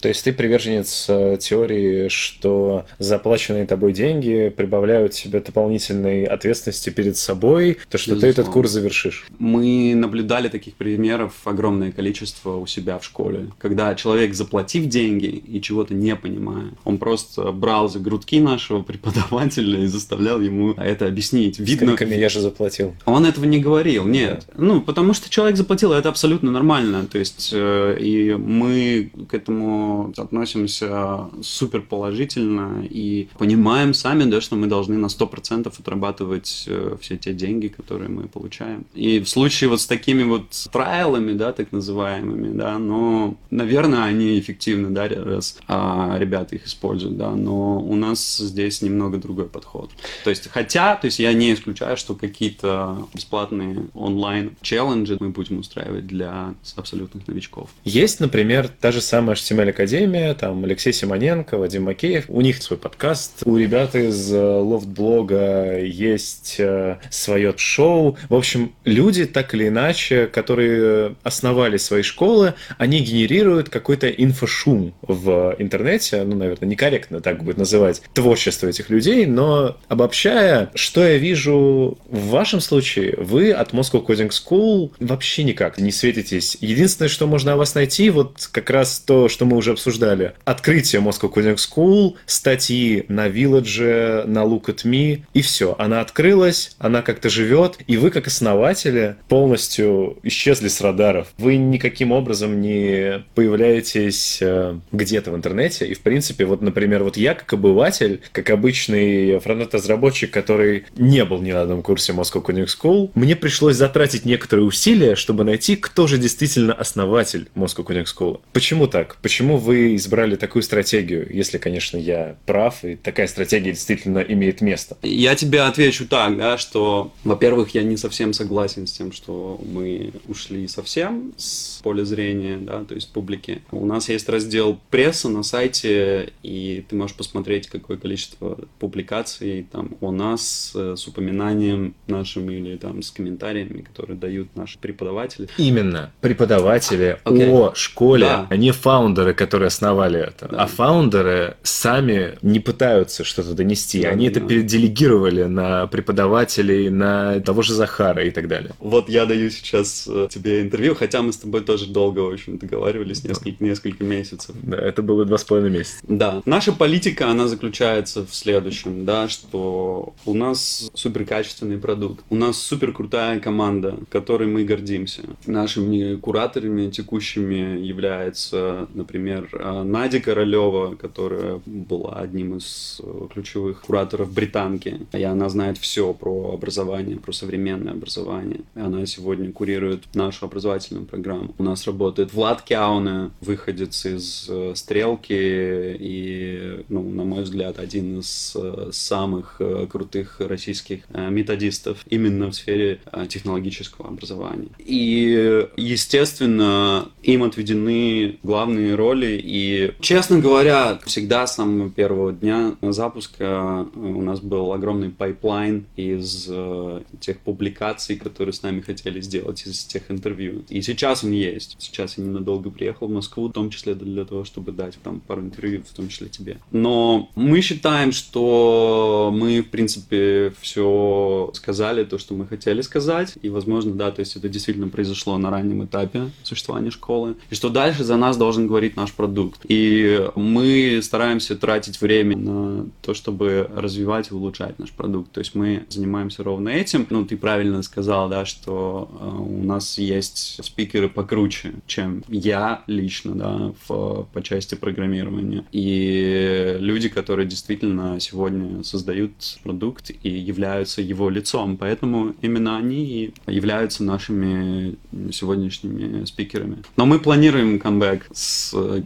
То есть ты приверженец э, теории, что заплаченные тобой деньги прибавляют себе дополнительной ответственности перед собой, то, что Безусловно. ты этот курс завершишь. Мы наблюдали таких примеров огромное количество у себя в школе, когда человек, заплатив деньги и чего-то не понимая, он просто брал за грудки нашего (laughs) преподавателя и заставлял ему это объяснить. Видно, Сколькими я же заплатил. Он этого не говорил, нет. Да. Ну, потому что человек заплатил, это абсолютно нормально. То есть, э, и мы к этому относимся супер положительно и понимаем сами, да, что мы должны на 100% отрабатывать э, все те деньги, которые мы получаем. И в случае вот с такими вот трайлами, да, так называемыми, да, но, наверное, они эффективны, да, раз а, ребята их используют, да, но у нас здесь немного другой подход. То есть, хотя, то есть я не исключаю, что какие-то бесплатные онлайн-челленджи мы будем устраивать для абсолютных новичков. Есть, например, та же самая HTML Академия, там Алексей Симоненко, Вадим Макеев, у них свой подкаст, у ребят из лофт-блога э, есть э, свое шоу. В общем, люди так или иначе, которые основали свои школы, они генерируют какой-то инфошум в интернете, ну, наверное, некорректно так будет называть творчество этих людей, но обобщая, что я вижу в вашем случае, вы от Moscow Coding School вообще никак не светитесь. Единственное, что можно о вас найти, вот как раз то, что мы уже обсуждали. Открытие Moscow Coding School, статьи на Village, на Look at Me, и все. Она открылась, она как-то живет, и вы, как основатели, полностью исчезли с радаров. Вы никаким образом не появляетесь э, где-то в интернете, и, в принципе, вот, например, вот я, как обыватель, как обычный фронтенд-разработчик, который не был ни на одном курсе Moscow Coding School, мне пришлось затратить некоторые усилия, чтобы найти, кто же действительно основатель Moscow Coding School. Почему так? Почему вы избрали такую стратегию, если, конечно, я прав, и такая стратегия действительно имеет место? Я тебе отвечу так, да, что, во-первых, я не совсем согласен с тем, что мы ушли совсем с поля зрения, да, то есть публики. У нас есть раздел пресса на сайте, и ты можешь посмотреть, какое количество публикаций там у нас э, с упоминанием нашим или там с комментариями, которые дают наши преподаватели. Именно. Преподаватели okay. о школе, да. а не фаундеры, которые основали это. Да. А фаундеры сами не пытаются что-то донести. Да, Они да. это переделегировали на преподавателей, на того же Захара и так далее. Вот я даю сейчас э, тебе интервью, хотя мы с тобой тоже долго очень договаривались, несколько, несколько месяцев. Да, это было два с половиной месяца. Да. Наша политика, она заключается в следующем, да, что у нас супер качественный продукт, у нас супер крутая команда, которой мы гордимся. Нашими кураторами текущими является, например, э, Надя Королева, которая была одним из э, ключевых кураторов британки, и она знает все про образование, про современное образование. И она сегодня курирует нашу образовательную программу. У нас работает Влад Кяуне, выходец из э, Стрелки и, ну, на мой взгляд, один из самых крутых российских методистов именно в сфере технологического образования. И, естественно, им отведены главные роли. И, честно говоря, всегда с самого первого дня запуска э, у нас был огромный pipeline из э, тех публикаций, которые с нами хотели сделать, из тех интервью. И сейчас он есть. Сейчас я ненадолго приехал в Москву, в том числе для того, чтобы дать там пару интервью, в том числе тебе. Но мы считаем, что мы, в принципе, все сказали, то, что мы хотели сказать. И, возможно, да, то есть это действительно произошло на раннем этапе существования школы. И что дальше за нас должен говорить наш продукт. И мы стараемся тратить время на то, чтобы развивать и улучшать наш продукт. То есть мы занимаемся ровно этим. Ну, ты правильно сказал, да, что э, у нас есть спикеры покруче, чем я лично, да, в, по части программирования. И люди, которые действительно сегодня создают продукт и являются его лицом. Поэтому именно они являются нашими сегодняшними спикерами. Но мы планируем камбэк с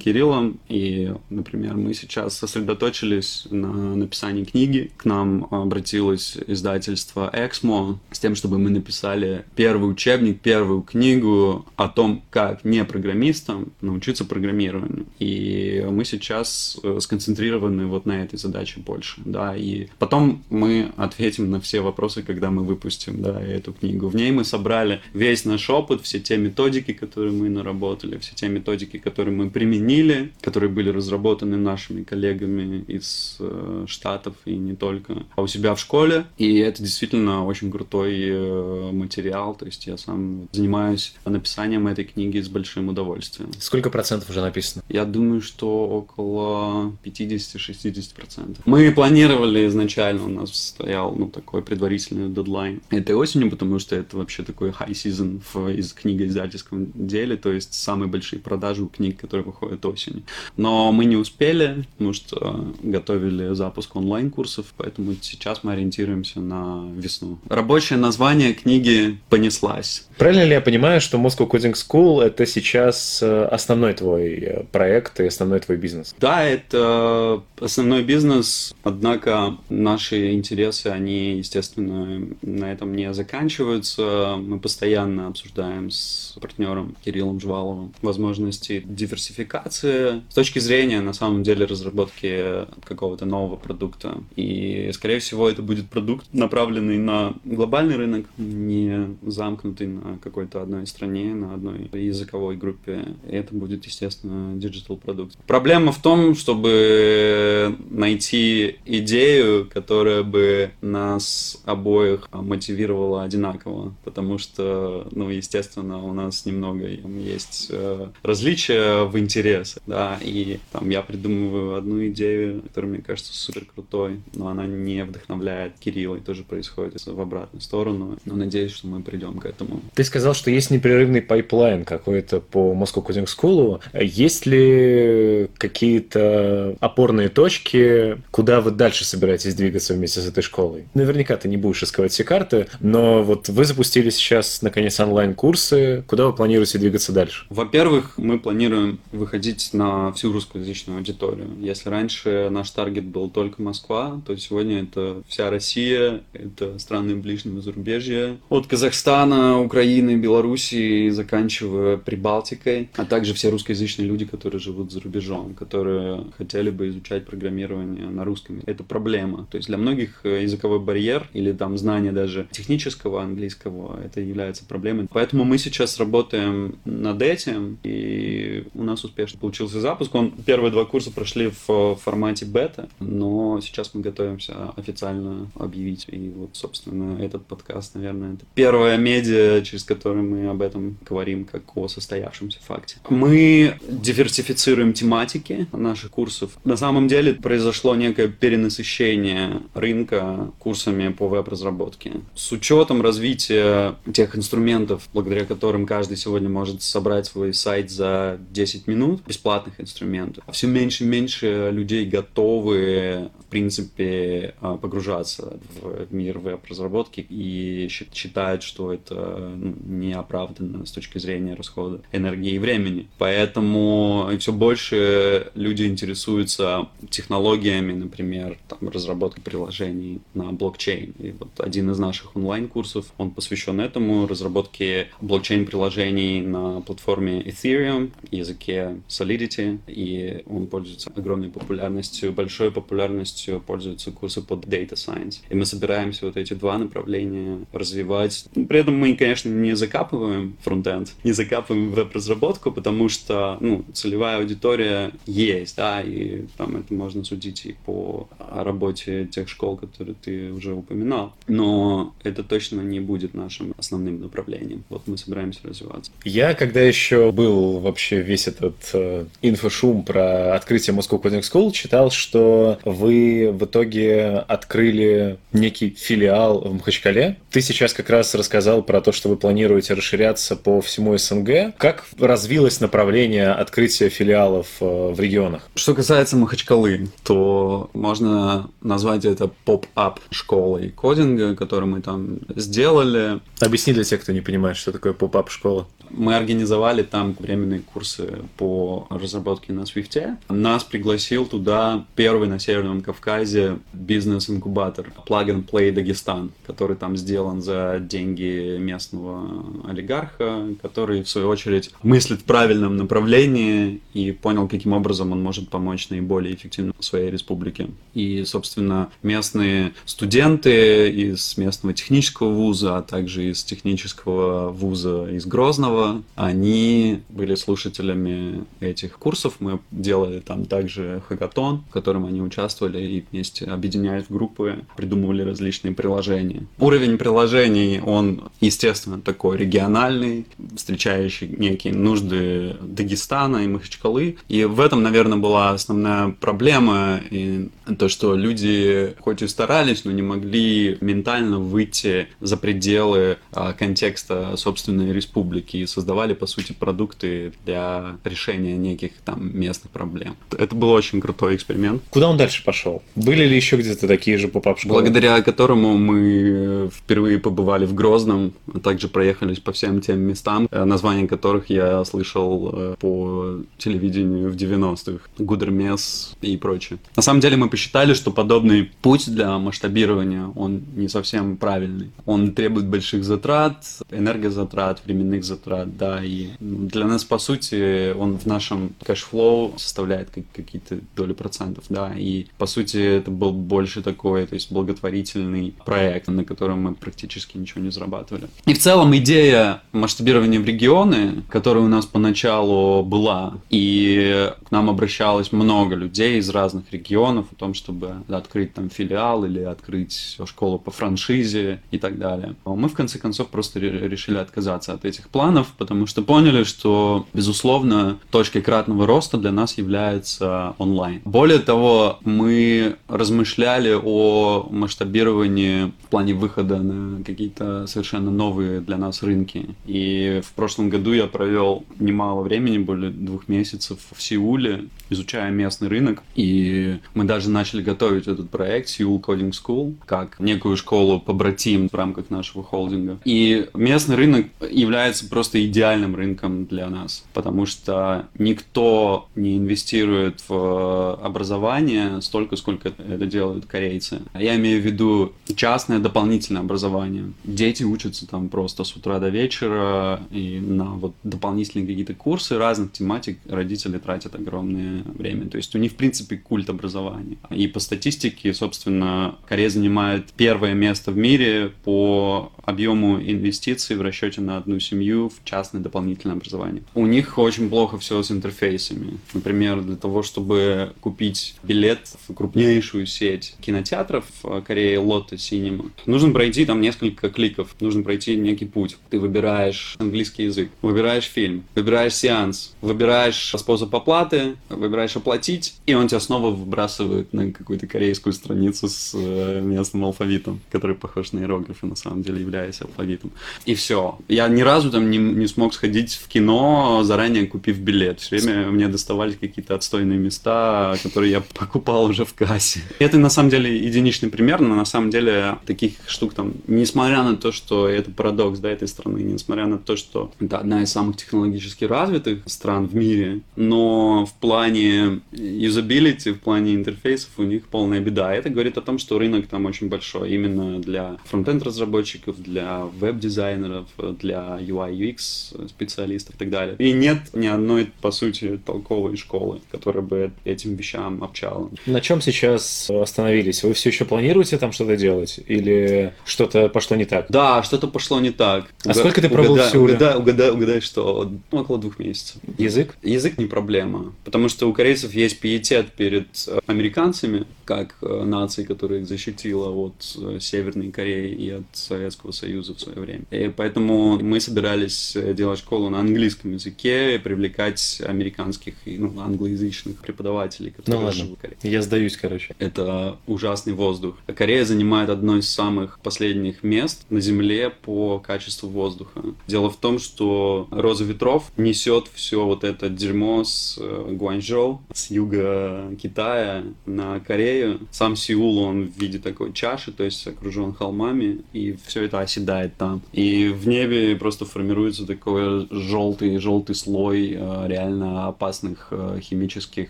Кириллом, и, например, мы сейчас сосредоточились на написании книги. К нам обратилось издательство Эксмо с тем, чтобы мы написали первый учебник, первую книгу о том, как не программистам научиться программированию. И мы сейчас э, сконцентрированы вот на этой задаче больше, да, и потом мы ответим на все вопросы, когда мы выпустим, да, эту книгу. В ней мы собрали весь наш опыт, все те методики, которые мы наработали, все те методики, которые мы применили, которые были разработаны нашими коллегами из э, Штатов и не только, а у себя в школе. И это действительно очень крутой э, материал, то есть я сам занимаюсь написанием этой книги с большим удовольствием. Сколько процентов уже написано? Я думаю, что около 50-60 процентов. Мы планировали изначально, у нас стоял ну, такой предварительный дедлайн этой осенью, потому что это вообще такой high season в из книгоиздательском деле, то есть самые большие продажи у книг, которые выходят осенью. Но мы не успели, потому что готовили запуск онлайн-курсов, поэтому сейчас мы ориентируемся на весну. Рабочее название книги «Понеслась». Правильно ли я понимаю, что Moscow Coding School — это сейчас э, основной твой э, проект и основной твой бизнес? Да, это основной бизнес, однако наши интересы, они, естественно, на этом не заканчиваются. Мы постоянно обсуждаем с партнером Кириллом Жваловым возможности диверсификации с точки зрения, на самом деле, разработки какого-то нового продукта. И, скорее всего, это будет продукт, направленный на глобальный рынок, не замкнутый на какой-то одной стране, на одной языковой группе. И это будет, естественно, диджитал продукт. Проблема в том, чтобы найти идею, которая бы нас обоих мотивировала одинаково, потому что, ну, естественно, у нас немного есть э, различия в интересах, да, и там я придумываю одну идею, которая мне кажется супер крутой, но она не вдохновляет Кирилла, и тоже происходит в обратную сторону, но надеюсь, что мы придем к этому. Ты сказал, что есть непрерывный pipeline какой-то по Moscow Coding School. Есть ли какие-то опорные точки, куда вы дальше собираетесь двигаться вместе с этой школой? Наверняка ты не будешь искать все карты, но вот вы запустили сейчас, наконец, онлайн-курсы. Куда вы планируете двигаться дальше? Во-первых, мы планируем выходить на всю русскоязычную аудиторию. Если раньше наш target был только Москва, то сегодня это вся Россия, это страны ближнего зарубежья. От Казахстана, Украины, Белоруссии, заканчивая Прибалтикой, а также все русскоязычные люди, которые живут за рубежом, которые хотели бы изучать программирование на русском. Это проблема. То есть для многих э, языковой барьер или там знание даже технического английского, это является проблемой. Поэтому мы сейчас работаем над этим, и у нас успешно получился запуск. Он, первые два курса прошли в формате бета, но сейчас мы готовимся официально объявить. И вот, собственно, этот подкаст, наверное, это первая медиа, через которую мы об этом говорим, как о состоявшемся факте. Мы диверсифицируем тематики наших курсов. На самом деле произошло некое перенасыщение рынка курсами по веб-разработке. С учетом развития тех инструментов, благодаря которым каждый сегодня может собрать свой сайт за 10 минут, бесплатных инструментов, все меньше и меньше людей готовы принципе, а, погружаться в мир веб-разработки и считают, что это ну, неоправданно с точки зрения расхода энергии и времени. Поэтому все больше люди интересуются технологиями, например, там, разработкой приложений на блокчейн. И вот один из наших онлайн-курсов, он посвящен этому, разработке блокчейн-приложений на платформе Ethereum, языке Solidity, и он пользуется огромной популярностью, большой популярностью пользуются курсы по Data Science. И мы собираемся вот эти два направления развивать. При этом мы, конечно, не закапываем фронтенд, не закапываем веб-разработку, потому что ну, целевая аудитория есть, да, и там это можно судить и по работе тех школ, которые ты уже упоминал. Но это точно не будет нашим основным направлением. Вот мы собираемся развиваться. Я, когда еще был вообще весь этот э, инфошум про открытие Moscow Coding School, читал, что вы в итоге открыли некий филиал в Махачкале. Ты сейчас как раз рассказал про то, что вы планируете расширяться по всему СНГ. Как развилось направление открытия филиалов э, в регионах? Что касается Махачкалы, то можно назвать это pop-up школой кодинга, которую мы там сделали. Объясни для тех, кто не понимает, что такое pop-up школа. Мы организовали там временные курсы по разработке на Swift. Нас пригласил туда первый на Северном Кавказе бизнес-инкубатор Plug and Play Дагестан, который там сделан за деньги местного олигарха, который, в свою очередь, мыслит в правильном направлении и понял, каким образом он может помочь наиболее эффективно своей республике. И, собственно, местные студенты из местного технического вуза, а также из технического вуза из Грозного, они были слушателями этих курсов. Мы делали там также хакатон, в котором они участвовали и вместе объединяясь в группы, придумывали различные приложения. Уровень приложений, он, естественно, такой региональный, встречающий некие нужды Дагестана и Махачкалы. И в этом, наверное, была основная проблема, и то, что люди хоть и старались, но не могли ментально выйти за пределы а, контекста собственной республики и создавали, по сути, продукты для решения неких там местных проблем. Это был очень крутой эксперимент. Куда он дальше пошел? Были ли еще где-то такие же поп-ап школы? Благодаря которому мы впервые побывали в Грозном, а также проехались по всем тем местам, э, названия которых я слышал э, по телевидению в 90-х. Гудермес и прочее. На самом деле мы посчитали, что подобный путь для масштабирования, он не совсем правильный. Он требует больших затрат, энергозатрат, временных затрат, да, и для нас, по сути, он в нашем cash flow составляет какие-то доли процентов, да, и, по сути, это был больше такой, то есть благотворительный проект, на котором мы практически ничего не зарабатывали. И в целом идея масштабирования в регионы, которая у нас поначалу была, и к нам обращалось много людей из разных регионов о том, чтобы открыть там филиал или открыть школу по франшизе и так далее. Мы, в конце концов, просто решили отказаться от этих планов, магазинов, потому что поняли, что, безусловно, точкой кратного роста для нас является онлайн. Более того, мы размышляли о масштабировании в плане выхода на какие-то совершенно новые для нас рынки. И в прошлом году я провел немало времени, более двух месяцев в Сеуле, изучая местный рынок. И мы даже начали готовить этот проект Seoul Coding School, как некую школу побратим в рамках нашего холдинга. И местный рынок является просто идеальным рынком для нас, потому что никто не инвестирует в образование столько, сколько это делают корейцы. Я имею в виду частное дополнительное образование. Дети учатся там просто с утра до вечера, и на вот дополнительные какие-то курсы разных тематик родители тратят огромное время. То есть у них, в принципе, культ образования. И по статистике, собственно, Корея занимает первое место в мире по объему инвестиций в расчете на одну семью в частное дополнительное образование. У них очень плохо все с интерфейсами. Например, для того, чтобы купить билет в крупнейшую сеть кинотеатров в Корее Lotte Cinema, нужно пройти там несколько кликов, нужно пройти некий путь. Ты выбираешь английский язык, выбираешь фильм, выбираешь сеанс, выбираешь способ оплаты, выбираешь оплатить, и он тебя снова выбрасывает на какую-то корейскую страницу с э, местным алфавитом, который похож на иероглифы, на самом деле являясь алфавитом. И все. Я ни разу там не, не смог сходить в кино, заранее купив билет. Все время мне доставались какие-то отстойные места, которые я покупал уже в кассе. Это на самом деле единичный пример, но на самом деле таких штук там, несмотря на то, что это парадокс да, этой страны, несмотря на то, что это одна из самых технологически развитых стран в мире, но в плане юзабилити, в плане интерфейсов у них полная беда. Это говорит о том, что рынок там очень большой именно для фронтенд разработчиков, для веб-дизайнеров, для UI UX специалистов и так далее. И нет ни одной, по сути, толковой школы, которая бы этим вещам обчала. На чем сейчас остановились? Вы все еще планируете там что-то делать? Или что-то пошло не так? Да, что-то пошло не так. А Уга- сколько ты пробовал угадай, в Сеуле? Угадай, угадай, угадай, что? Ну, около двух месяцев. Язык? Язык не проблема, потому что у корейцев есть пиетет перед э, американцами, как э, нации, которая их защитила от э, Северной Кореи и от Советского Союза в свое время. И поэтому мы собирались э, делать школу на английском языке и привлекать американских и ну, англоязычных преподавателей, которые Ну ладно. живут в Корее. Я сдаюсь, короче. Это ужасный воздух. Корея занимает одно из самых последних мест на Земле по качеству воздуха. Дело в том, что роза ветров несет все вот это дерьмо с Гуанчжоу, с юга Китая на Корею. Сам Сеул, он в виде такой чаши, то есть окружен холмами, и все это оседает там. И в небе просто формируется такой желтый, желтый слой э, реально опасных э, химических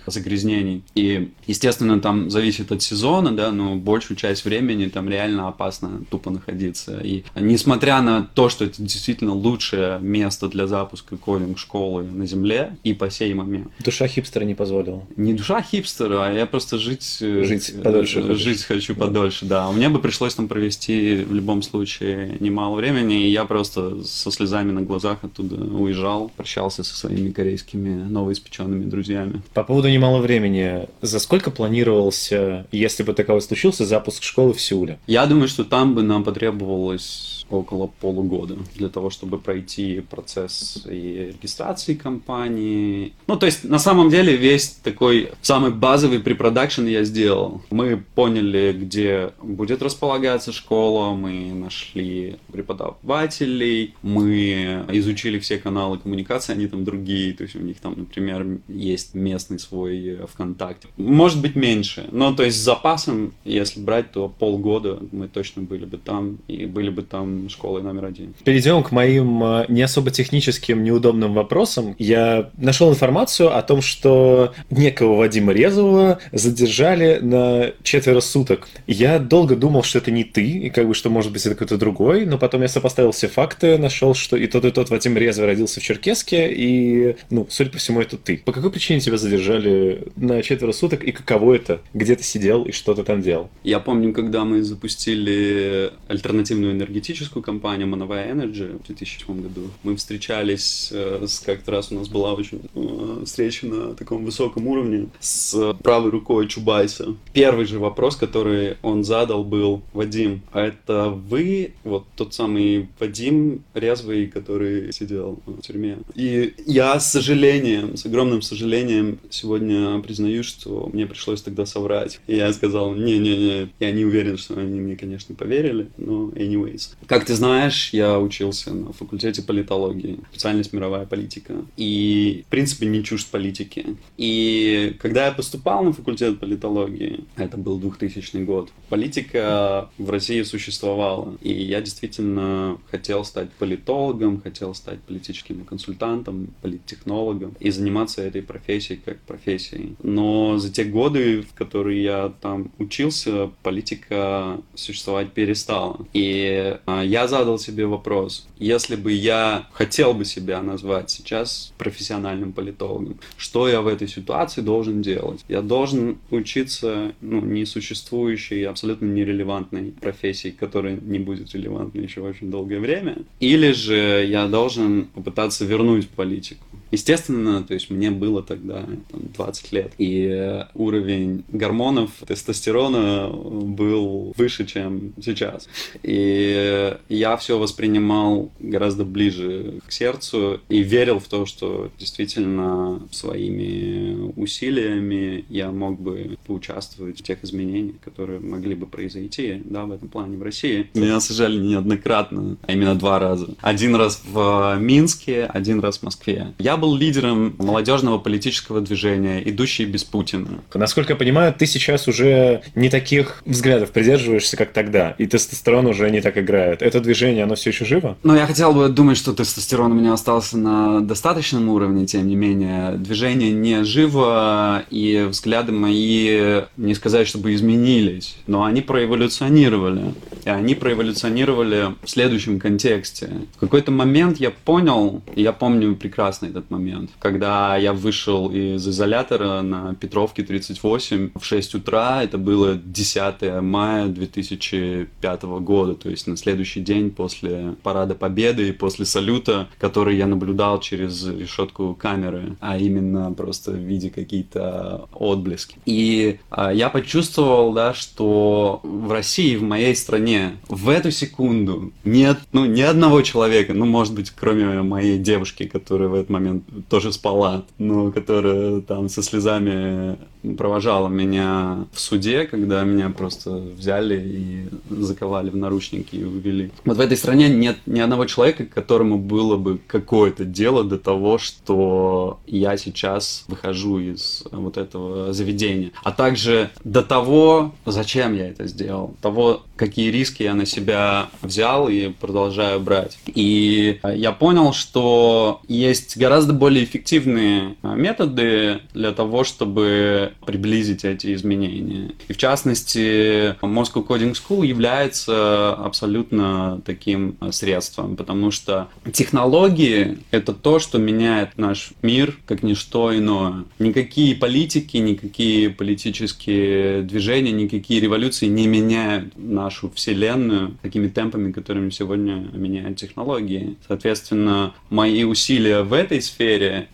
загрязнений. И, естественно, там зависит от сезона, да, но большую часть времени там реально опасно тупо находиться. И несмотря на то, что это действительно лучшее место для запуска кодинг-школы на Земле и по сей момент, Душа хипстера не позволила. не душа хипстера, а я просто жить... э, Жить подольше хочешь. Жить хочу подольше, да. Мне бы пришлось там провести в любом случае немало времени, и я просто со слезами на глазах оттуда уезжал, прощался со своими корейскими новоиспеченными друзьями. По поводу немало времени. За сколько планировался, если бы таковой случился, запуск школы в Сеуле? Я думаю, что там бы нам потребовалось около полугода для того, чтобы пройти процесс и регистрации компании. Ну, то есть, на самом деле, весь такой самый базовый препродакшн я сделал. Мы поняли, где будет располагаться школа, мы нашли преподавателей, мы изучили все каналы коммуникации, они там другие, то есть у них там, например, есть местный свой ВКонтакте. Может быть, меньше, но то есть с запасом, если брать, то полгода мы точно были бы там, и были бы там школой номер один. Перейдем к моим э, не особо техническим, неудобным вопросам. Я нашел информацию о том, что некого Вадима Резового задержали на четверо суток. Я долго думал, что это не ты, и как бы, что может быть это какой-то другой, но потом я сопоставил все факты, нашел, что и тот, и тот Вадим Резвый родился в Черкеске, и, ну, судя по всему, это ты. По какой причине тебя задержали на четверо суток, и каково это? Где ты сидел и что ты там делал? Я помню, когда мы запустили альтернативную энергетическую политическую кампанию Мановая Energy в 2007 году. Мы встречались э, как-то раз у нас была очень э, встреча на таком высоком уровне с правой рукой Чубайса. Первый же вопрос, который он задал, был Вадим, а это вы вот тот самый Вадим резвый, который сидел в тюрьме? И я с сожалением, с огромным сожалением сегодня признаю, что мне пришлось тогда соврать. И я сказал, не-не-не, я не уверен, что они мне, конечно, поверили, но anyways. Как ты знаешь, я учился на факультете политологии, специальность мировая политика. И, в принципе, не чужд политики. И когда я поступал на факультет политологии, это был 2000 год, политика в России существовала. И я действительно хотел стать политологом, хотел стать политическим консультантом, политтехнологом и заниматься этой профессией как профессией. Но за те годы, в которые я там учился, политика существовать перестала. И а, я задал себе вопрос, если бы я хотел бы себя назвать сейчас профессиональным политологом, что я в этой ситуации должен делать? Я должен учиться ну, несуществующей, абсолютно нерелевантной профессии, которая не будет релевантной еще очень долгое время, или же я должен попытаться вернуть политику. Естественно, то есть мне было тогда там, 20 лет, и уровень гормонов, тестостерона был выше, чем сейчас. И я все воспринимал гораздо ближе к сердцу и верил в то, что действительно своими усилиями я мог бы поучаствовать в тех изменениях, которые могли бы произойти да, в этом плане в России. Меня сажали неоднократно, а именно два раза. Один раз в Минске, один раз в Москве. Я был лидером молодежного политического движения, идущий без Путина. Насколько я понимаю, ты сейчас уже не таких взглядов придерживаешься, как тогда, и тестостерон уже не так играет. Это движение, оно все еще живо? Ну, я хотел бы думать, что тестостерон у меня остался на достаточном уровне, тем не менее. Движение не живо, и взгляды мои, не сказать, чтобы изменились, но они проэволюционировали. И они проэволюционировали в следующем контексте. В какой-то момент я понял, и я помню прекрасно этот момент, когда я вышел из изолятора на Петровке 38 в 6 утра, это было 10 мая 2005 года, то есть на следующий день после Парада Победы и после салюта, который я наблюдал через решетку камеры, а именно просто в виде какие-то отблески. И а, я почувствовал, да, что в России, в моей стране, в эту секунду нет, ну, ни одного человека, ну, может быть, кроме моей девушки, которая в этот момент тоже спала, но которая там со слезами провожала меня в суде, когда меня просто взяли и заковали в наручники и увели. Вот в этой стране нет ни одного человека, которому было бы какое-то дело до того, что я сейчас выхожу из вот этого заведения. А также до того, зачем я это сделал, того, какие риски я на себя взял и продолжаю брать. И я понял, что есть гораздо более эффективные методы для того, чтобы приблизить эти изменения. И в частности, Moscow Coding School является абсолютно таким средством, потому что технологии — это то, что меняет наш мир, как ничто иное. Никакие политики, никакие политические движения, никакие революции не меняют нашу вселенную такими темпами, которыми сегодня меняют технологии. Соответственно, мои усилия в этой сфере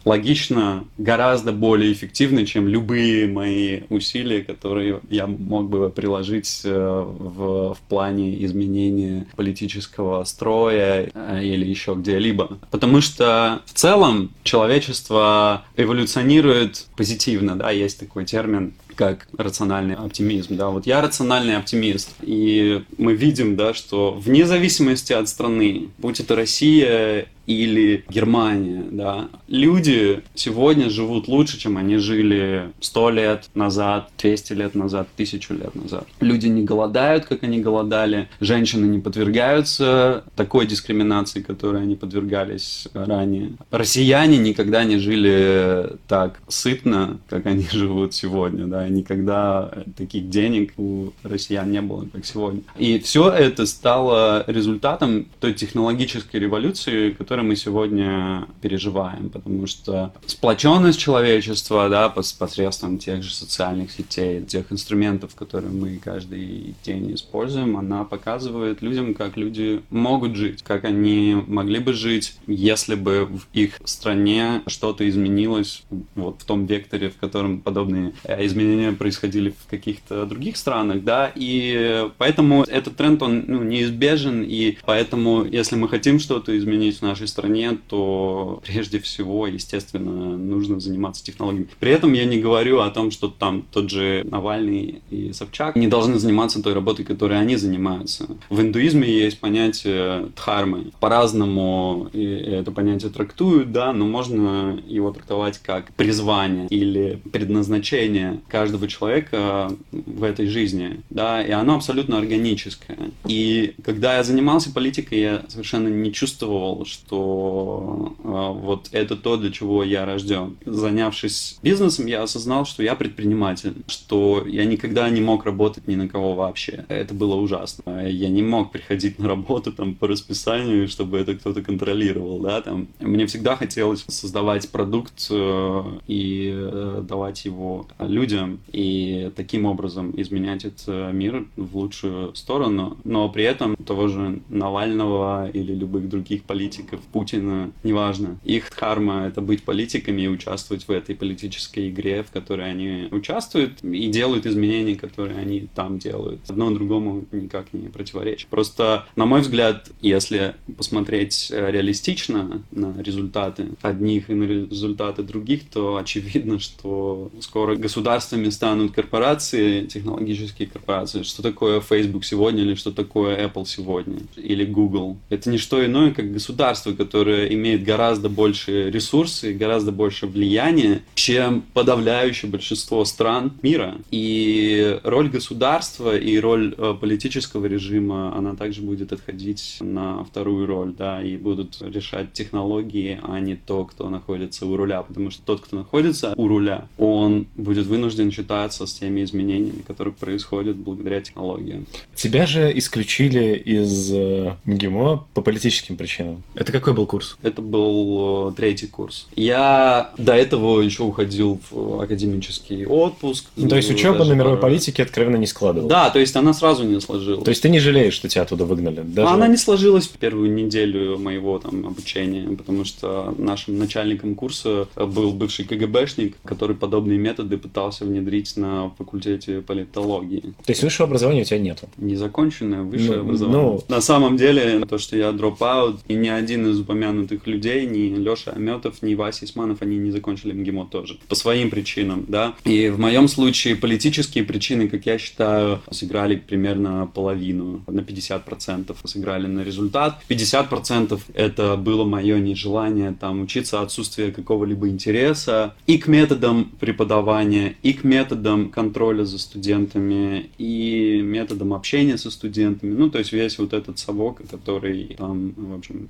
логично гораздо более эффективны, чем любые мои усилия, которые я мог бы приложить э, в, в плане изменения политического строя э, или еще где-либо. Потому что в целом человечество эволюционирует позитивно, да, есть такой термин как рациональный оптимизм, да, вот я рациональный оптимист, и мы видим, да, что вне зависимости от страны, будь это Россия или Германия, да, люди сегодня живут лучше, чем они жили сто лет назад, 200 лет назад, тысячу лет назад. Люди не голодают, как они голодали, женщины не подвергаются такой дискриминации, которой они подвергались ранее. Россияне никогда не жили так сытно, как они (laughs) живут сегодня, да, никогда таких денег у россиян не было, как сегодня. И все это стало результатом той технологической революции, которая который мы сегодня переживаем, потому что сплоченность человечества, да, посредством тех же социальных сетей, тех инструментов, которые мы каждый день используем, она показывает людям, как люди могут жить, как они могли бы жить, если бы в их стране что-то изменилось вот в том векторе, в котором подобные э, изменения происходили в каких-то других странах, да, и поэтому этот тренд, он ну, неизбежен, и поэтому, если мы хотим что-то изменить в нашей стране, то прежде всего, естественно, нужно заниматься технологиями. При этом я не говорю о том, что там тот же Навальный и Собчак не должны заниматься той работой, которой они занимаются. В индуизме есть понятие дхармы. По-разному это понятие трактуют, да, но можно его трактовать как призвание или предназначение каждого человека в этой жизни, да, и оно абсолютно органическое. И когда я занимался политикой, я совершенно не чувствовал, что э, вот это то, для чего я рожден. Занявшись бизнесом, я осознал, что я предприниматель, что я никогда не мог работать ни на кого вообще. Это было ужасно. Я не мог приходить на работу там по расписанию, чтобы это кто-то контролировал, да, там. Мне всегда хотелось создавать продукт э, и э, давать его людям, и таким образом изменять этот мир в лучшую сторону, но при этом того же Навального или любых других политиков, Путина, неважно. Их карма — это быть политиками и участвовать в этой политической игре, в которой они участвуют и делают изменения, которые они там делают. Одно другому никак не противоречит. Просто, на мой взгляд, если посмотреть э, реалистично на результаты одних и на результаты других, то очевидно, что скоро государствами станут корпорации, технологические корпорации. Что такое Facebook сегодня или что такое Apple сегодня? Или Google? Это не что иное, как государство, которое имеет гораздо больше ресурсы, гораздо больше влияния, чем подавляющее большинство стран мира. И роль государства и роль э, политического режима, она также будет отходить на вторую роль, да, и будут решать технологии, а не то, кто находится у руля, потому что тот, кто находится у руля, он будет вынужден считаться с теми изменениями, которые происходят благодаря технологиям. Тебя же исключили из э, МГИМО по политическим причинам. Это какой был курс? Это был э, третий курс. Я до этого еще уходил в академический отпуск. Ну, то есть учеба на мировой пару... политике откровенно не складывалась? Да, то есть она сразу не сложилась. То есть ты не жалеешь, что тебя оттуда выгнали? Даже... Она не сложилась в первую неделю моего там обучения, потому что нашим начальником курса был бывший КГБшник, который подобные методы пытался внедрить на факультете политологии. То есть высшего образования у тебя нету? Незаконченное высшее ну, образование. Ну... На самом деле, то, что я dropout, и ни один из упомянутых людей, ни Леша Аметов, ни Вася Исманов, они не закончили МГИМО тоже. По своим причинам, да. И в моем случае политические причины, как я считаю, сыграли примерно половину, на 50% сыграли на результат. 50% это было мое нежелание там учиться, отсутствие какого-либо интереса и к методам преподавания, и к методам контроля за студентами, и методам общения со студентами. Ну, то есть весь вот этот совок, который там, в общем,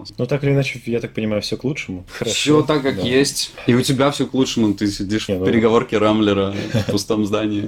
продолжался. Ну, так или иначе, я так понимаю, все к лучшему. Хорошо. Все так, как да. есть. И у тебя все к лучшему. Ты сидишь Не, в ну... переговорке Рамблера (laughs) в пустом здании.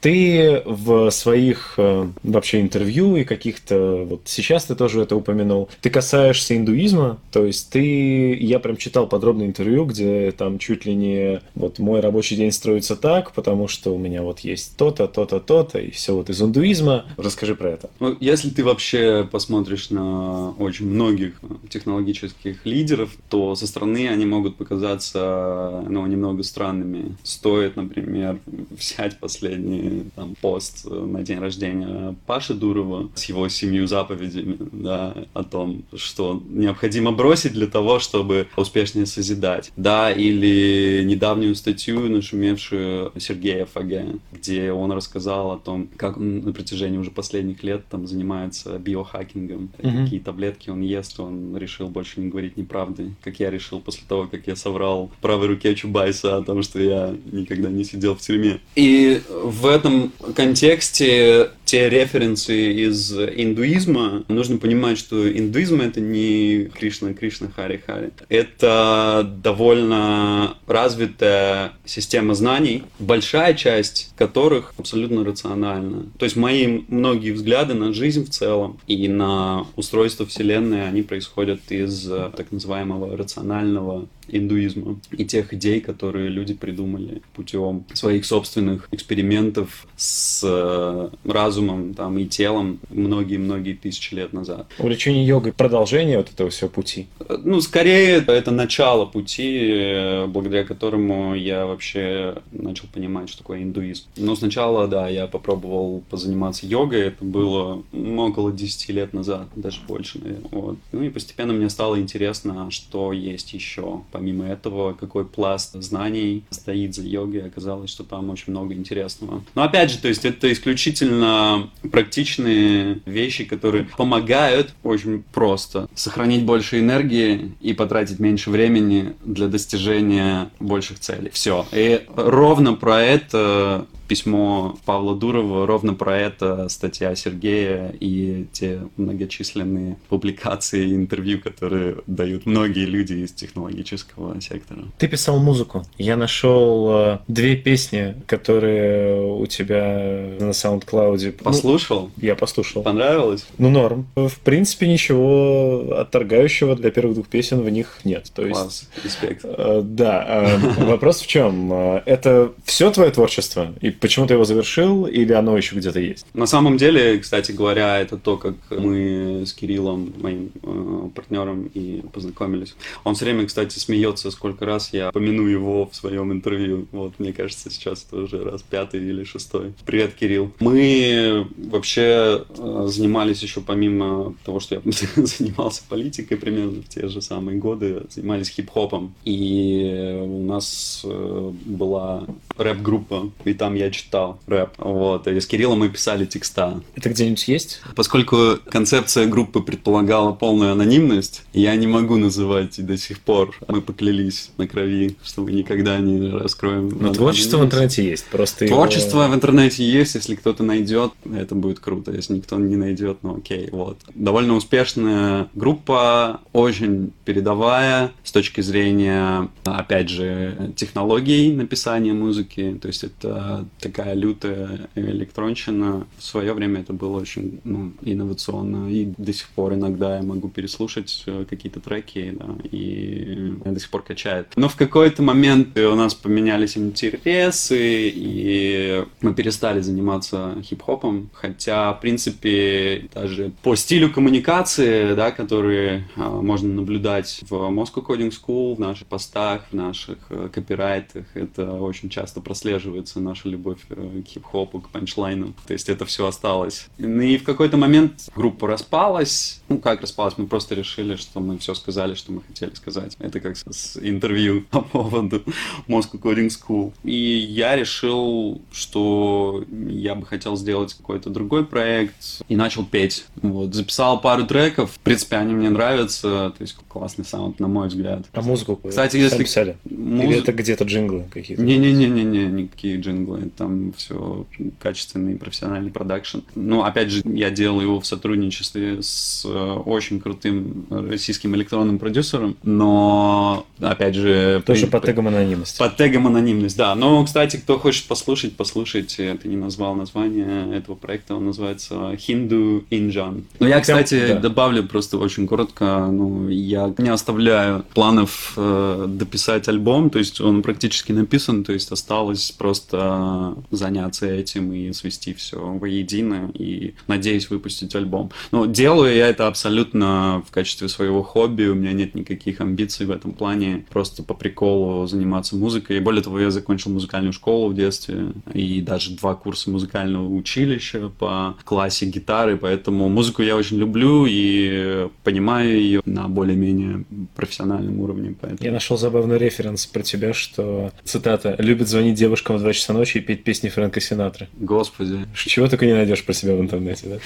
Ты в своих э, вообще интервью и каких-то... Вот сейчас ты тоже это упомянул. Ты касаешься индуизма, то есть ты... Я прям читал подробное интервью, где там чуть ли не... Вот мой рабочий день строится так, потому что у меня вот есть то-то, то-то, то-то, и все вот из индуизма. Расскажи про это. Ну, если ты вообще посмотришь на очень многих технологических лидеров, то со стороны они могут показаться ну, немного странными. Стоит, например, (laughs) взять последний там, пост на день рождения Паши Дурова с его семью заповедями да, о том, что необходимо бросить для того, чтобы успешнее созидать. Да, или недавнюю статью, нашумевшую Сергея Фаге, где он рассказал о том, как он на протяжении уже последних лет там занимается биохакингом, mm-hmm. какие таблетки он ест, он решил больше не говорить неправды, как я решил после того, как я соврал правой руке Чубайса о том, что я никогда не сидел в тюрьме. И в этом контексте те референсы из индуизма, нужно понимать, что индуизм это не Кришна, Кришна, Хари, Хари. Это довольно развитая система знаний, большая часть которых абсолютно рациональна. То есть мои многие взгляды на жизнь в целом и на устройство Вселенной, они происходят из э, так называемого рационального индуизма и тех идей, которые люди придумали путем своих собственных экспериментов с э, разумом там, и телом многие-многие тысячи лет назад. Увлечение йогой – продолжение вот этого всего пути? Ну, скорее, это начало пути, э, благодаря которому я вообще начал понимать, что такое индуизм. Но сначала, да, я попробовал позаниматься йогой, это было около 10 лет назад, даже больше, наверное. Вот. Ну и постепенно мне стало интересно, что есть еще помимо этого, какой пласт знаний стоит за йогой, оказалось, что там очень много интересного. Но опять же, то есть это исключительно практичные вещи, которые помогают очень просто сохранить больше энергии и потратить меньше времени для достижения больших целей. Все. И ровно про это письмо Павла Дурова, ровно про это статья Сергея и те многочисленные публикации и интервью, которые дают многие люди из технологического сектора. Ты писал музыку. Я нашел э, две песни, которые у тебя на SoundCloud. Послушал? Ну, я послушал. Понравилось? Ну, норм. В принципе, ничего отторгающего для первых двух песен в них нет. То есть, Класс, респект. Э, да. Э, вопрос в чем? Это все твое творчество? И почему ты его завершил, или оно еще где-то есть? На самом деле, кстати говоря, это то, как мы с Кириллом, моим э, партнером, и познакомились. Он все время, кстати, смеется, сколько раз я помяну его в своем интервью. Вот, мне кажется, сейчас это уже раз пятый или шестой. Привет, Кирилл. Мы вообще э, занимались еще помимо того, что я (laughs) занимался политикой примерно в те же самые годы, занимались хип-хопом. И у нас э, была рэп-группа, и там я читал рэп. Вот, и с Кириллом мы писали текста. Это где-нибудь есть? Поскольку концепция группы предполагала полную анонимность, я не могу называть и до сих пор. Мы поклялись на крови, что мы никогда не раскроем. Но творчество в интернете есть, просто Творчество его... в интернете есть, если кто-то найдет, это будет круто. Если никто не найдет, ну окей, вот. Довольно успешная группа, очень передовая с точки зрения, опять же, технологий написания музыки. То есть это такая лютая электронщина. В свое время это было очень ну, инновационно. И до сих пор иногда я могу переслушать э, какие-то треки, да, и до сих пор качает. Но в какой-то момент у нас поменялись интересы, и мы перестали заниматься хип-хопом. Хотя, в принципе, даже по стилю коммуникации, да, которые а, можно наблюдать в Moscow Coding School, в наших постах, в наших э, копирайтах, это очень часто прослеживается наша любовь э, к хип-хопу, к панчлайнам. То есть это все осталось. Ну и в какой-то момент группа распалась. Ну, как распалась? Мы просто решили, что мы все сказали, что мы хотели сказать. Это как с интервью (laughs) по поводу Moscow Coding School. И я решил, что я бы хотел сделать какой-то другой проект. И начал петь. Вот. Записал пару треков. В принципе, они мне нравятся. То есть классный саунд, на мой взгляд. А музыку? Кстати, если... писали? Муз... Или это где-то джинглы какие-то? Не-не-не-не, никакие джинглы. Там все качественный профессиональный продакшн. Ну, опять же, я делал его в сотрудничестве с э, очень крутым российским электронным продюсером, но, опять же... Тоже при... под тегом анонимность. Под тегом анонимность, да. Но, кстати, кто хочет послушать, послушайте. Ты не назвал название этого проекта, он называется Hindu Injan. Но я, кстати, да. добавлю просто очень коротко, ну, я не оставляю планов э, дописать альбом, то есть он практически написан, то есть осталось просто заняться этим и свести все воедино и надеюсь выпустить альбом. Но делаю я это абсолютно в качестве своего хобби, у меня нет никаких амбиций в этом плане, просто по приколу заниматься музыкой. Более того, я закончил музыкальную школу в детстве и даже два курса музыкального училища по классе гитары, поэтому музыку я очень люблю и понимаю ее на более-менее профессиональном уровне. Поэтому... Я нашел забавный референс про тебя, что, цитата, «любит звонить девушкам в 2 часа ночи и петь песни Фрэнка Синатры? Господи. Чего только не найдешь про себя в интернете, да?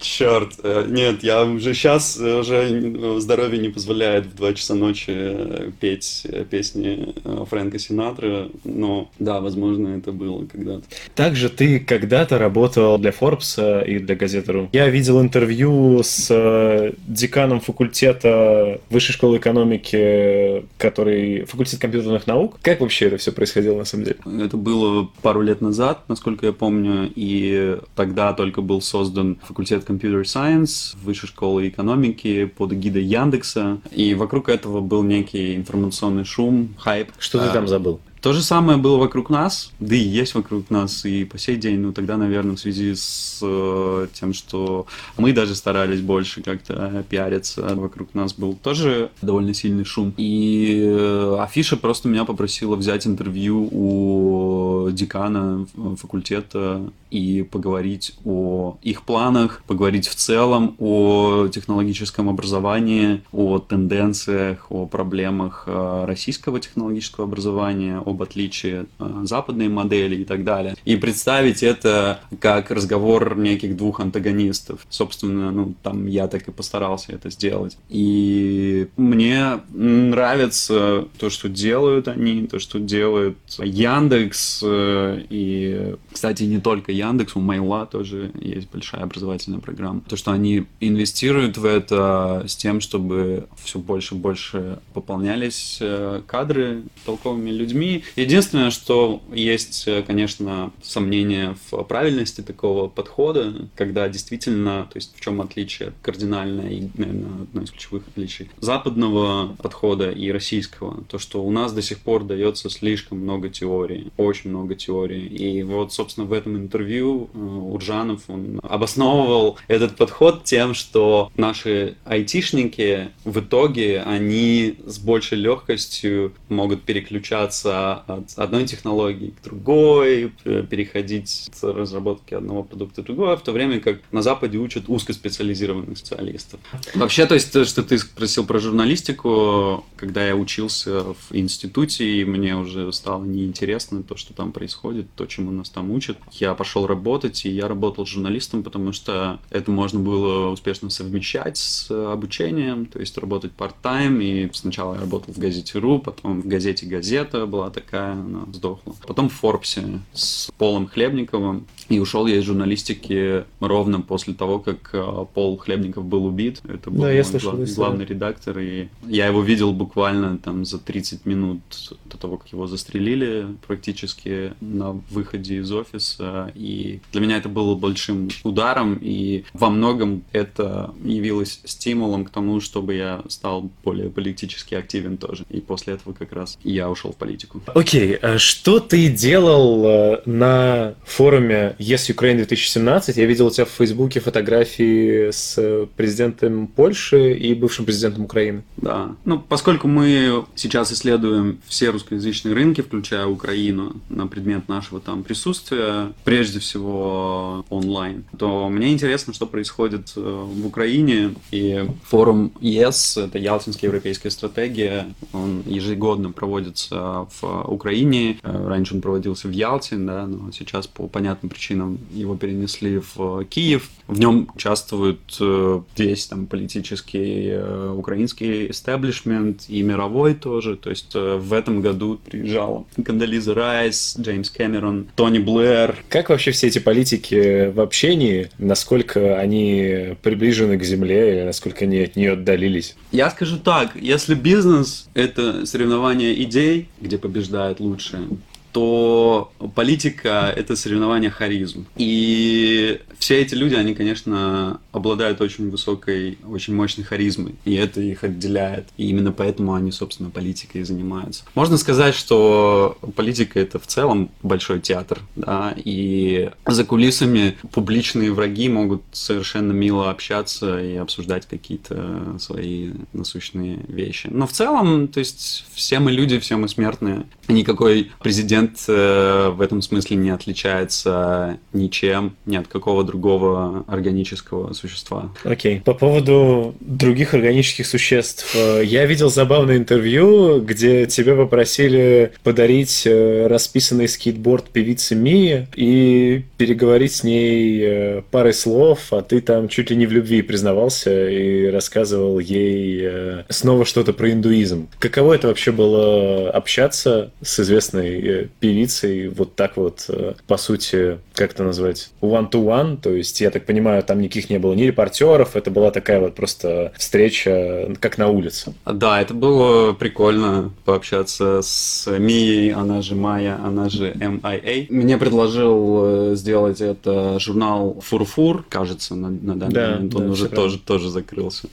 Черт, э, нет, я уже сейчас э, уже здоровье не позволяет в 2 часа ночи э, петь песни Фрэнка Синатры, но да, возможно, это было когда-то. Также ты когда-то работал для Forbes и для газеты.ру. Я видел интервью с деканом факультета Высшей школы экономики, который факультет компьютерных наук. Как вообще это все происходило на самом деле? Это было пару лет назад, насколько я помню, и тогда только был создан факультет Computer Science Высшей школы экономики под эгидой Яндекса, и вокруг этого был некий информационный шум, хайп. Что ты там забыл? То же самое было вокруг нас, да и есть вокруг нас и по сей день, но тогда, наверное, в связи с э, тем, что мы даже старались больше как-то пиариться, вокруг нас был тоже довольно сильный шум. И э, Афиша просто меня попросила взять интервью у декана факультета и поговорить о их планах, поговорить в целом о технологическом образовании, о тенденциях, о проблемах э, российского технологического образования, об отличии э, западной модели и так далее. И представить это как разговор неких двух антагонистов. Собственно, ну, там я так и постарался это сделать. И мне нравится то, что делают они, то, что делает Яндекс. Э, и, кстати, не только Яндекс, у Майла тоже есть большая образовательная программа. То, что они инвестируют в это с тем, чтобы все больше и больше пополнялись э, кадры толковыми людьми, единственное, что есть, э, конечно, сомнение в правильности такого подхода, когда действительно, то есть в чем отличие кардинальное и, наверное, одно из ключевых отличий западного подхода и российского, то, что у нас до сих пор дается слишком много теории, очень много теории. И вот, собственно, в этом интервью э, Уржанов, он обосновывал этот подход тем, что наши айтишники в итоге, они с большей легкостью могут переключаться от одной технологии к другой, переходить с разработки одного продукта к другому, в то время как на Западе учат узкоспециализированных специалистов. Вообще, то есть, то, что ты спросил про журналистику, когда я учился в институте, и мне уже стало неинтересно то, что там происходит, то, чему нас там учат, я пошел работать, и я работал журналистом, потому что это можно было успешно совмещать с обучением, то есть работать part-time, и сначала я работал в газете РУ, потом в газете «Газета» была такая, она сдохла. Потом в Форбсе с Полом Хлебниковым. И ушел я из журналистики ровно после того, как э, Пол Хлебников был убит. Это был да, я слышал, глав, главный редактор. И я его видел буквально там за 30 минут до того, как его застрелили практически на выходе из офиса. И для меня это было большим ударом. И во многом это явилось стимулом к тому, чтобы я стал более политически активен тоже. И после этого как раз я ушел в политику. Окей. А что ты делал э, на форуме Yes Ukraine 2017? Я видел у тебя в Фейсбуке фотографии с президентом Польши и бывшим президентом Украины. Да, ну поскольку мы сейчас исследуем все русскоязычные рынки, включая Украину, на предмет нашего там присутствия, прежде всего онлайн, то мне интересно, что происходит э, в Украине. И форум ЕС, это Ялтинская европейская стратегия, он ежегодно проводится в Украине. Э, раньше он проводился в Ялте, да, но сейчас по понятным причинам его перенесли в Киев. В нем участвуют э, весь там политический э, украинский истеблишмент и мировой тоже. То есть в этом году приезжал Кандализа Райс, Джеймс Кэмерон, Тони Блэр. Как вообще все эти политики в общении? Насколько они приближены к земле или насколько они от нее отдалились? Я скажу так, если бизнес — это соревнование идей, где побеждает лучшее, то политика — это соревнование харизм. И все эти люди, они, конечно, обладают очень высокой, очень мощной харизмой, и это их отделяет. И именно поэтому они, собственно, политикой занимаются. Можно сказать, что политика — это в целом большой театр, да, и за кулисами публичные враги могут совершенно мило общаться и обсуждать какие-то свои насущные вещи. Но в целом, то есть, все мы люди, все мы смертные. Никакой президент э, в этом смысле не отличается ничем, ни от какого другого органического существа. Окей. По поводу других органических существ. э, Я видел забавное интервью, где тебя попросили подарить э, расписанный скейтборд певице Мии и переговорить с ней э, парой слов, а ты там чуть ли не в любви признавался и рассказывал ей снова что-то про индуизм. Каково это вообще было общаться с известной певицей вот так вот, э, по сути, как это назвать, one-to-one, то есть, я так понимаю, там никаких не было ни репортеров, это была такая вот просто встреча, как на улице. Да, это было прикольно пообщаться с Мией, она же Майя, она же MIA. Мне предложил э, сделать это журнал Фурфур, кажется, на, на данный Да, момент он да, уже тоже, тоже закрылся.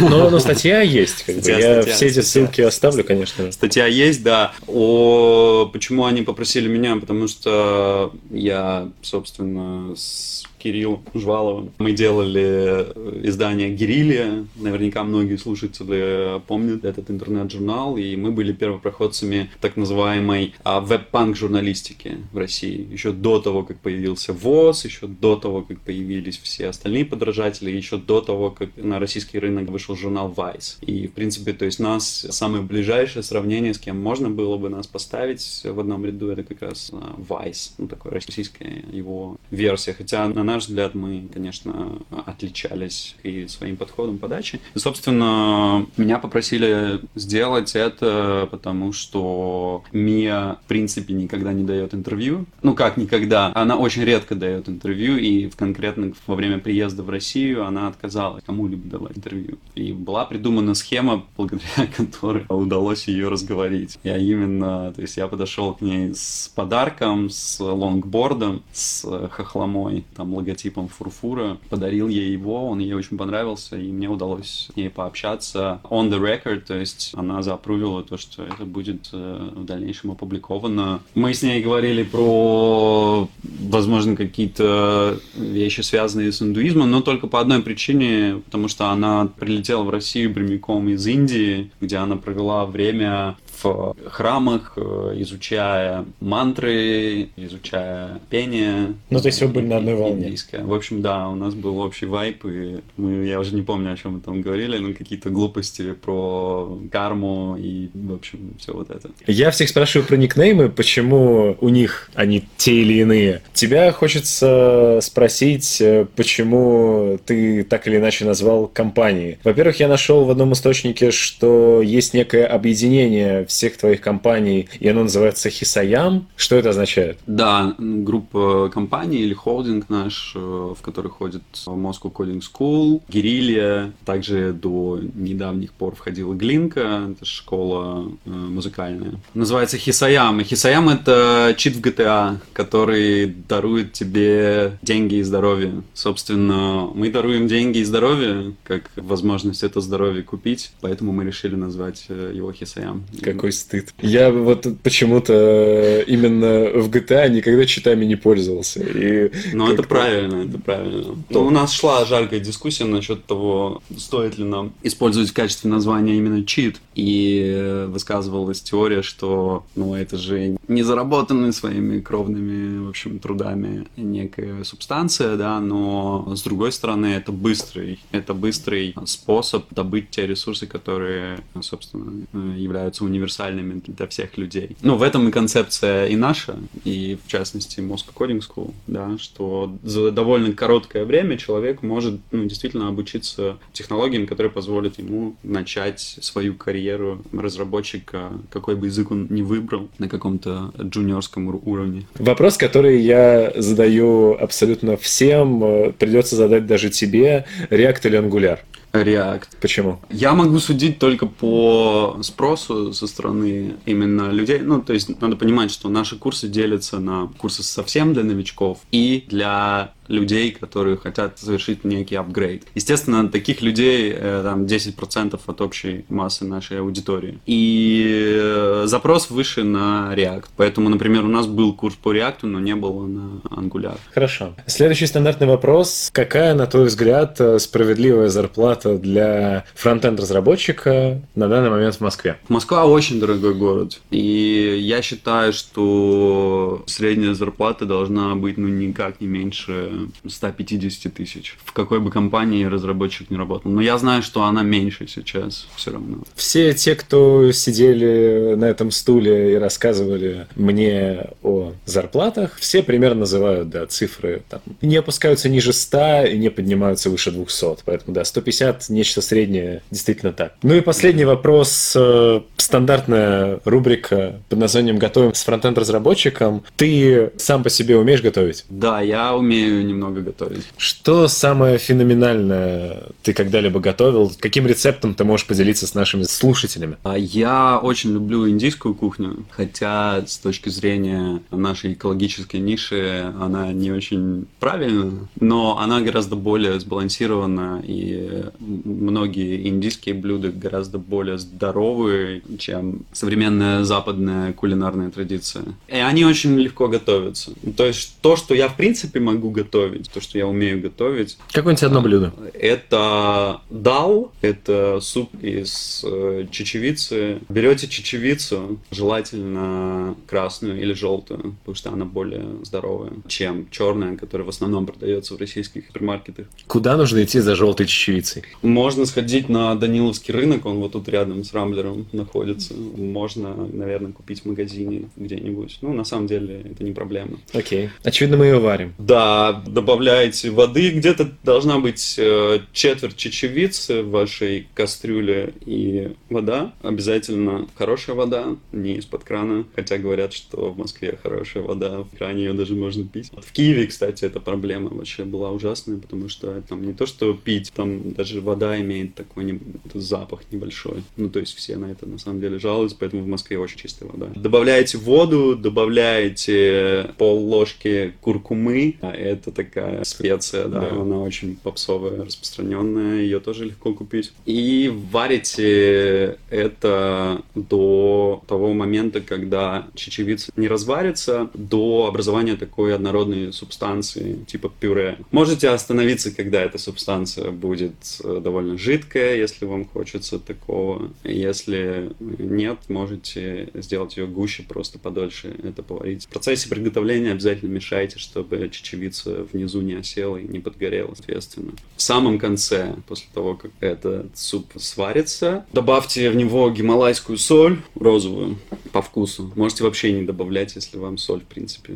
Но, но статья есть, как бы. Статья, я статья, все эти статья. ссылки оставлю, конечно. Статья есть, да. О, почему они попросили меня? Потому что я, собственно, с Кириллом Жваловым. Мы делали э, издание «Герилья». Наверняка многие слушатели помнят этот интернет-журнал. И мы были первопроходцами так называемой а, веб-панк журналистики в России. Еще до того, как появился ВОЗ, еще до того, как появились все остальные подражатели, еще до того, как на российский рынок вышел журнал Vice. И, в принципе, то есть нас самое ближайшее сравнение, с кем можно было бы нас поставить в одном ряду, это как раз а, Vice, ну, такая российская его версия. Хотя, на наш взгляд, мы, конечно, отличались и своим подходом подачи. И, собственно, меня попросили сделать это, потому что Мия, в принципе, никогда не дает интервью. Ну, как никогда? Она очень редко дает интервью, и в конкретно во время приезда в Россию она отказалась кому-либо давать интервью. И была придумана схема, благодаря (laughs) которой удалось ее разговорить. Я именно, то есть я подошел к ней с подарком, с лонгбордом, с хохломой, там, логотипом фурфура, подарил ей его, он ей очень понравился, и мне удалось с ней пообщаться on the record, то есть она заапрувила то, что это будет э, в дальнейшем опубликовано. Мы с ней говорили про, возможно, какие-то вещи, связанные с индуизмом, но только по одной причине, потому что она прилетела в Россию прямиком из Индии, где она провела время в храмах, э, изучая мантры, изучая пение. Ну, то есть вы были на одной волне. Индийское. В общем, да, у нас был общий вайп, и мы, я уже не помню, о чем мы там говорили, но какие-то глупости про карму и, в общем, все вот это. Я всех спрашиваю про никнеймы, почему у них они те или иные. Тебя хочется спросить, э, почему ты так или иначе назвал компании. Во-первых, я нашел в одном источнике, что есть некое объединение всех твоих компаний, и оно называется Хисаям. Что это означает? Да, группа компаний или холдинг наш, э, в который ходит Moscow Coding School, Гирилья, также до недавних пор входила Глинка, это школа э, музыкальная. Называется Хисаям. И Хисаям это чит в GTA, который дарует тебе деньги и здоровье. Собственно, мы даруем деньги и здоровье, как возможность это здоровье купить, поэтому мы решили назвать э, его Хисаям. Какой стыд. Я вот почему-то именно в GTA никогда читами не пользовался. И Ну, это правильно, это правильно. Ну, у нас шла жаркая дискуссия насчет того, стоит ли нам использовать в качестве названия именно чит. И э, высказывалась теория, что, ну, это же не заработанная своими кровными, в общем, трудами некая субстанция, да, но с другой стороны, это быстрый, это быстрый способ добыть те ресурсы, которые, собственно, э, являются универсальными для всех людей. Ну, в этом и концепция и наша, и в частности Moscow Coding School, да, что за довольно короткое время человек может ну, действительно обучиться технологиям, которые позволят ему начать свою карьеру разработчика, какой бы язык он ни выбрал, на каком-то джуниорском ур- уровне. Вопрос, который я задаю абсолютно всем, э, придется задать даже тебе. React или Angular? React. Почему? Я могу судить только по спросу со стороны именно людей. Ну, то есть надо понимать, что наши курсы делятся на курсы совсем для новичков и для людей, которые хотят совершить некий апгрейд. Естественно, таких людей э, там 10% от общей массы нашей аудитории. И э, запрос выше на React. Поэтому, например, у нас был курс по React, но не было на Angular. Хорошо. Следующий стандартный вопрос. Какая, на твой взгляд, э, справедливая зарплата для фронтенд разработчика на данный момент в Москве? Москва очень дорогой город. И я считаю, что средняя зарплата должна быть ну никак не меньше 150 тысяч. В какой бы компании разработчик не работал. Но я знаю, что она меньше сейчас все равно. Все те, кто сидели на этом стуле и рассказывали мне о зарплатах, все примерно называют, да, цифры там, не опускаются ниже 100 и не поднимаются выше 200. Поэтому, да, 150 нечто среднее действительно так. Ну и последний вопрос. Э, стандартная рубрика под названием «Готовим с фронтенд-разработчиком». Ты сам по себе умеешь готовить? Да, я умею немного готовить. Что самое феноменальное ты когда-либо готовил? Каким рецептом ты можешь поделиться с нашими слушателями? А Я очень люблю индийскую кухню, хотя с точки зрения нашей экологической ниши она не очень правильна, но она гораздо более сбалансирована, и многие индийские блюда гораздо более здоровые, чем современная западная кулинарная традиция. И они очень легко готовятся. То есть то, что я в принципе могу готовить, то, что я умею готовить. Какое-нибудь одно блюдо? Это дал, это суп из э, чечевицы. Берете чечевицу, желательно красную или желтую, потому что она более здоровая, чем черная, которая в основном продается в российских супермаркетах. Куда нужно идти за желтой чечевицей? Можно сходить на Даниловский рынок, он вот тут рядом с Рамблером находится. Можно, наверное, купить в магазине где-нибудь. Ну, на самом деле, это не проблема. Окей. Очевидно, мы ее варим. Да, добавляете воды, где-то должна быть э, четверть чечевицы в вашей кастрюле и вода. Обязательно хорошая вода, не из-под крана. Хотя говорят, что в Москве хорошая вода, в кране ее даже можно пить. В Киеве, кстати, эта проблема вообще была ужасная, потому что там не то, что пить, там даже вода имеет такой не, запах небольшой. Ну, то есть все на это на самом деле жалуются, поэтому в Москве очень чистая вода. Добавляете воду, добавляете пол ложки куркумы, а это такая специя, да, Да. она очень попсовая, распространенная, ее тоже легко купить. И варите это до того момента, когда чечевица не разварится, до образования такой однородной субстанции, типа пюре. Можете остановиться, когда эта субстанция будет э, довольно жидкая, если вам хочется такого. Если нет, можете сделать ее гуще, просто подольше это поварить. В процессе приготовления обязательно мешайте, чтобы чечевица внизу не осела и не подгорела, соответственно. В самом конце, после того, как этот суп сварится, добавьте в него гималайскую соль, розовую, по вкусу. Можете вообще не добавлять, если вам соль, в принципе,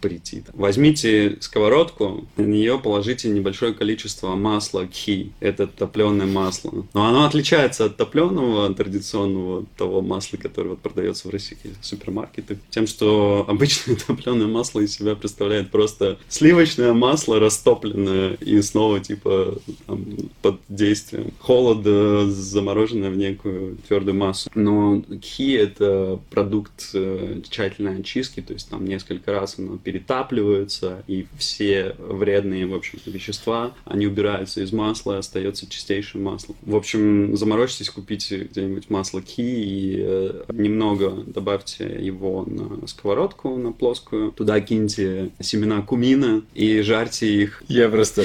претит. Возьмите сковородку, на нее положите небольшое количество масла кхи. Это топленое масло. Но оно отличается от топленого традиционного того масла, которое вот продается в российских супермаркетах, тем, что обычное (laughs) топленое масло из себя представляет просто сливочное масло, растопленное и снова типа там, под действием холода замороженное в некую твердую массу. Но кхи это продукт э, тщательной очистки, то есть там несколько раз оно перетапливается, и все вредные, в общем вещества, они убираются из масла, остается чистейшее масло. В общем, заморочьтесь, купите где-нибудь масло ки и э, немного добавьте его на сковородку, на плоскую. Туда киньте семена кумина и жарьте их. Я просто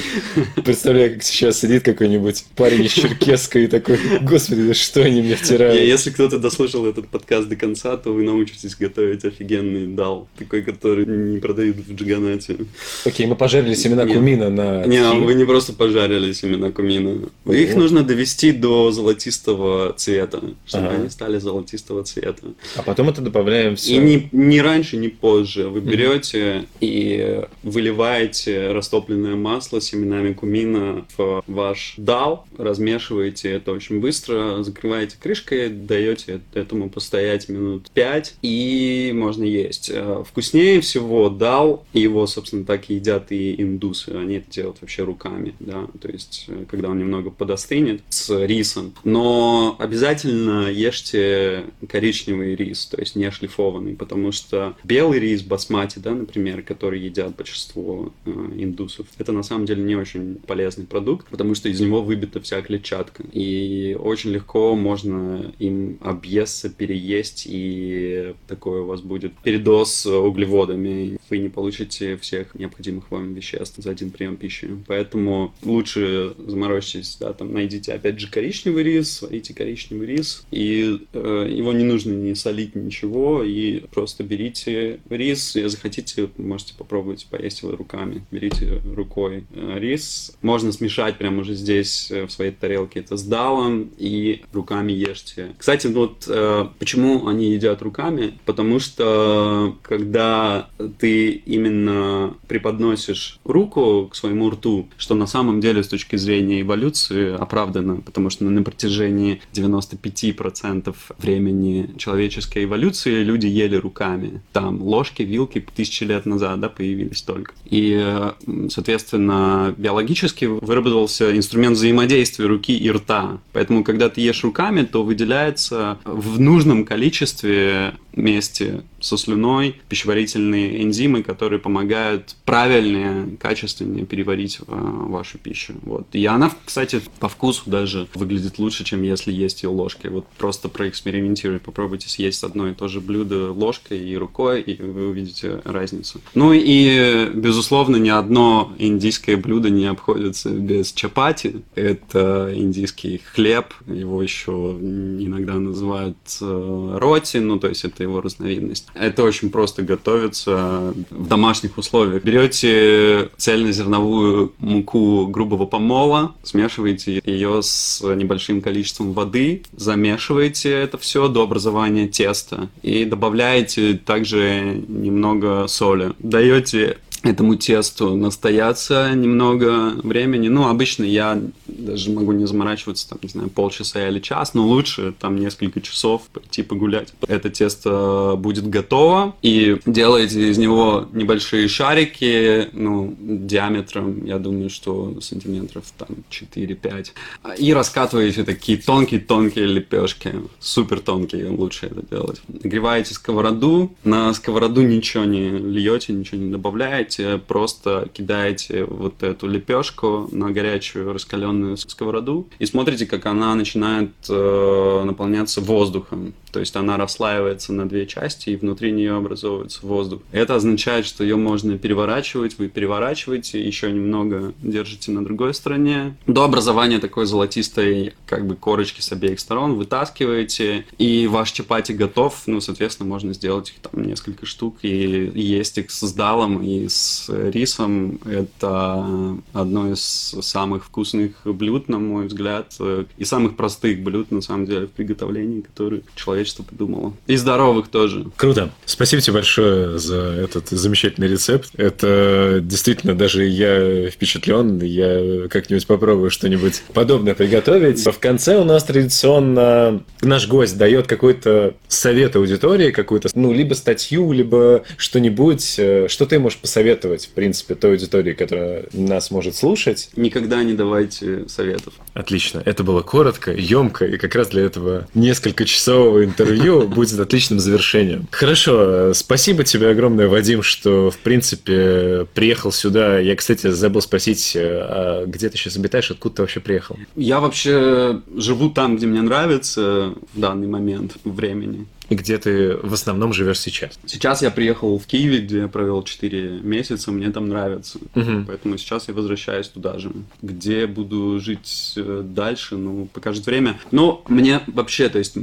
представляю, как сейчас сидит какой-нибудь парень из Черкесска и такой, господи, да что они мне И втирают? Если кто-то дослушал этот подкаст до конца, то вы научитесь готовить офигенный дал. Такой, который не продают в джиганате. Окей, мы пожарили семена Нет. кумина на... Не, вы не просто пожарили семена кумина. Ого. Их нужно довести до золотистого цвета, чтобы Ага. они стали золотистого цвета. А потом это добавляем все. И не, не раньше, не позже. Вы берете и выливаете растопленное масло с семенами кумина в ваш дал, размешиваете это очень быстро, закрываете крышкой, даете этому постоять минут 5, и можно есть. Э, Вкуснее всего дал, его, собственно, так и едят и индусы. Они это делают вообще руками, да, то есть, э, когда он немного подостынет с рисом. Но обязательно ешьте коричневый рис, то есть не шлифованный, потому что белый рис басмати, да, например, который едят большинство индусов. Это на самом деле не очень полезный продукт, потому что из него выбита вся клетчатка. И очень легко можно им объесться, переесть, и такой у вас будет передоз углеводами. Вы не получите всех необходимых вам веществ за один прием пищи. Поэтому лучше заморочьтесь, да, там найдите опять же коричневый рис, сварите коричневый рис, и э, его не нужно не солить, ничего, и просто берите рис, если захотите, можете попробовать поесть его руками. Берите рукой э, рис, можно смешать прямо уже здесь э, в своей тарелке это с далом и руками ешьте. Кстати, вот э, почему они едят руками? Потому что когда ты именно преподносишь руку к своему рту, что на самом деле с точки зрения эволюции оправдано, потому что на протяжении 95% времени человеческой эволюции люди ели руками. Там ложки, вилки тысячи лет назад да, появились только. И, соответственно, биологически выработался инструмент взаимодействия руки и рта. Поэтому, когда ты ешь руками, то выделяется в нужном количестве вместе со слюной пищеварительные энзимы, которые помогают правильнее, качественнее переварить э, вашу пищу. Вот. И она, кстати, по вкусу даже выглядит лучше, чем если есть ее ложкой. Вот просто проэкспериментируйте, попробуйте съесть одно и то же блюдо ложкой и рукой, и вы увидите разницу. Ну и, безусловно, ни одно индийское блюдо не обходится без чапати. Это индийский хлеб, его еще иногда называют э, роти, ну то есть это его разновидность. Это очень просто готовится в домашних условиях. Берете цельнозерновую муку грубого помола, смешиваете ее с небольшим количеством воды, замешиваете это все до образования теста и добавляете также немного соли. Даете этому тесту настояться немного времени. Ну, обычно я даже могу не заморачиваться, там, не знаю, полчаса или час, но лучше там несколько часов пойти погулять. Это тесто будет готово, и делаете из него небольшие шарики, ну, диаметром, я думаю, что сантиметров там 4-5, и раскатываете такие тонкие-тонкие лепешки, супер тонкие, лучше это делать. Нагреваете сковороду, на сковороду ничего не льете, ничего не добавляете, делаете, просто кидаете вот эту лепешку на горячую раскаленную сковороду и смотрите, как она начинает э, наполняться воздухом. То есть она расслаивается на две части, и внутри нее образовывается воздух. Это означает, что ее можно переворачивать. Вы переворачиваете, еще немного держите на другой стороне. До образования такой золотистой как бы корочки с обеих сторон вытаскиваете, и ваш чапати готов. Ну, соответственно, можно сделать их там несколько штук и есть их с далом и с рисом. Это одно из самых вкусных блюд, на мой взгляд, и самых простых блюд, на самом деле, в приготовлении, которые человек человечество придумало. И здоровых тоже. Круто. Спасибо тебе большое за этот замечательный рецепт. Это действительно, даже я впечатлен. Я как-нибудь попробую что-нибудь подобное приготовить. В конце у нас традиционно наш гость дает какой-то совет аудитории, какую-то, ну, либо статью, либо что-нибудь, э, что ты можешь посоветовать, в принципе, той аудитории, которая нас может слушать. Никогда не давайте советов. Отлично. Это было коротко, емко, и как раз для этого несколько часового интервью будет отличным завершением. Хорошо, спасибо тебе огромное, Вадим, что, в принципе, приехал сюда. Я, кстати, забыл спросить, а где ты сейчас обитаешь, откуда ты вообще приехал? Я вообще живу там, где мне нравится в данный момент времени. И где ты в основном живешь сейчас? Сейчас я приехал в Киеве, где я провел 4 месяца, мне там нравится. Угу. Поэтому сейчас я возвращаюсь туда же. Где буду жить э, дальше, ну, покажет время. Но мне вообще, то есть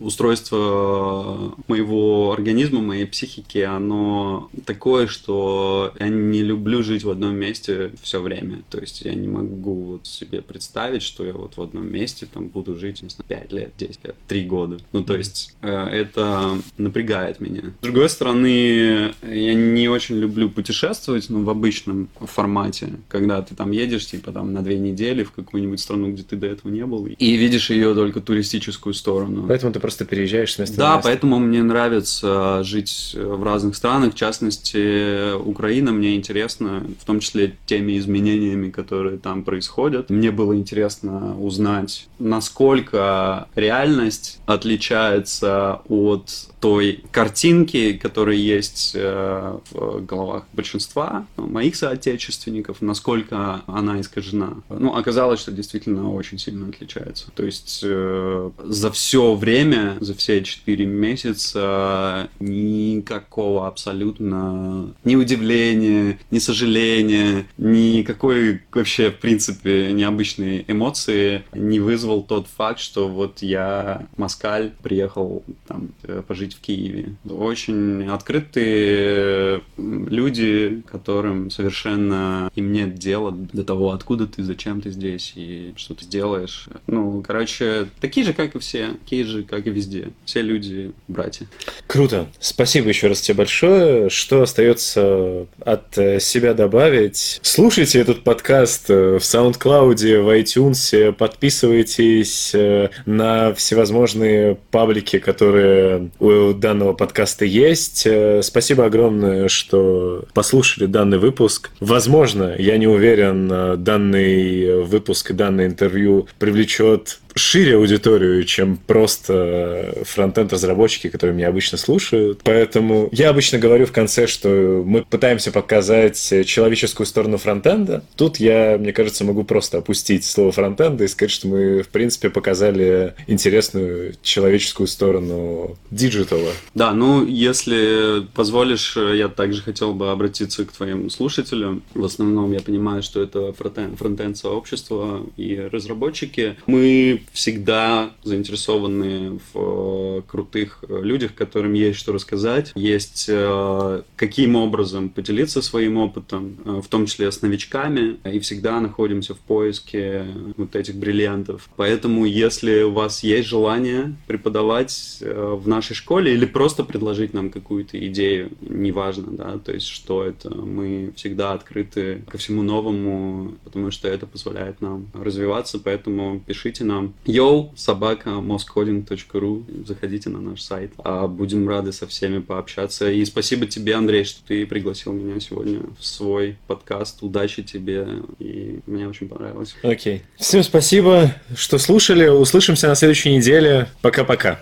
устройство моего организма, моей психики, оно такое, что я не люблю жить в одном месте все время. То есть я не могу вот себе представить, что я вот в одном месте там буду жить, не знаю, 5 лет, 10 лет, 3 года. Ну, то есть э, это это напрягает меня. С другой стороны, я не очень люблю путешествовать, ну, в обычном формате, когда ты там едешь, типа, там, на две недели в какую-нибудь страну, где ты до этого не был, и видишь ее только туристическую сторону. Поэтому ты просто переезжаешь с места Да, на место. поэтому мне нравится жить в разных странах, в частности, Украина мне интересна, в том числе теми изменениями, которые там происходят. Мне было интересно узнать, насколько реальность отличается от от той картинки, которая есть э, в головах большинства моих соотечественников, насколько она искажена. Ну, оказалось, что действительно очень сильно отличается. То есть э, за все время, за все четыре месяца никакого абсолютно ни удивления, ни сожаления, никакой вообще, в принципе, необычной эмоции не вызвал тот факт, что вот я, москаль, приехал там пожить в Киеве. Очень открытые люди, которым совершенно им нет дела до того, откуда ты, зачем ты здесь и что ты сделаешь. Ну, короче, такие же, как и все, такие же, как и везде. Все люди братья. Круто. Спасибо еще раз тебе большое. Что остается от э, себя добавить? Слушайте этот подкаст э, в SoundCloud, в iTunes, подписывайтесь э, на всевозможные паблики, которые у данного подкаста есть. Спасибо огромное, что послушали данный выпуск. Возможно, я не уверен, данный выпуск и данное интервью привлечет шире аудиторию, чем просто фронтенд-разработчики, которые меня обычно слушают. Поэтому я обычно говорю в конце, что мы пытаемся показать человеческую сторону фронтенда. Тут я, мне кажется, могу просто опустить слово фронтенда и сказать, что мы, в принципе, показали интересную человеческую сторону диджитала. Да, ну, если позволишь, я также хотел бы обратиться к твоим слушателям. В основном я понимаю, что это frontend-сообщество и разработчики. Мы всегда заинтересованы в э, крутых э, людях, которым есть что рассказать, есть э, каким образом поделиться своим опытом, в том числе с новичками, и всегда находимся в поиске вот этих бриллиантов. Поэтому, если у вас есть желание преподавать в нашей школе или просто предложить нам какую-то идею, неважно, да, то есть что это, мы всегда открыты ко всему новому, потому что это позволяет нам развиваться, поэтому пишите нам Йоу, собака, moscoding.ru. Заходите на наш сайт. А будем рады со всеми пообщаться. И спасибо тебе, Андрей, что ты пригласил меня сегодня в свой подкаст. Удачи тебе. И мне очень понравилось. Окей. Okay. Всем спасибо, что слушали. Услышимся на следующей неделе. Пока-пока.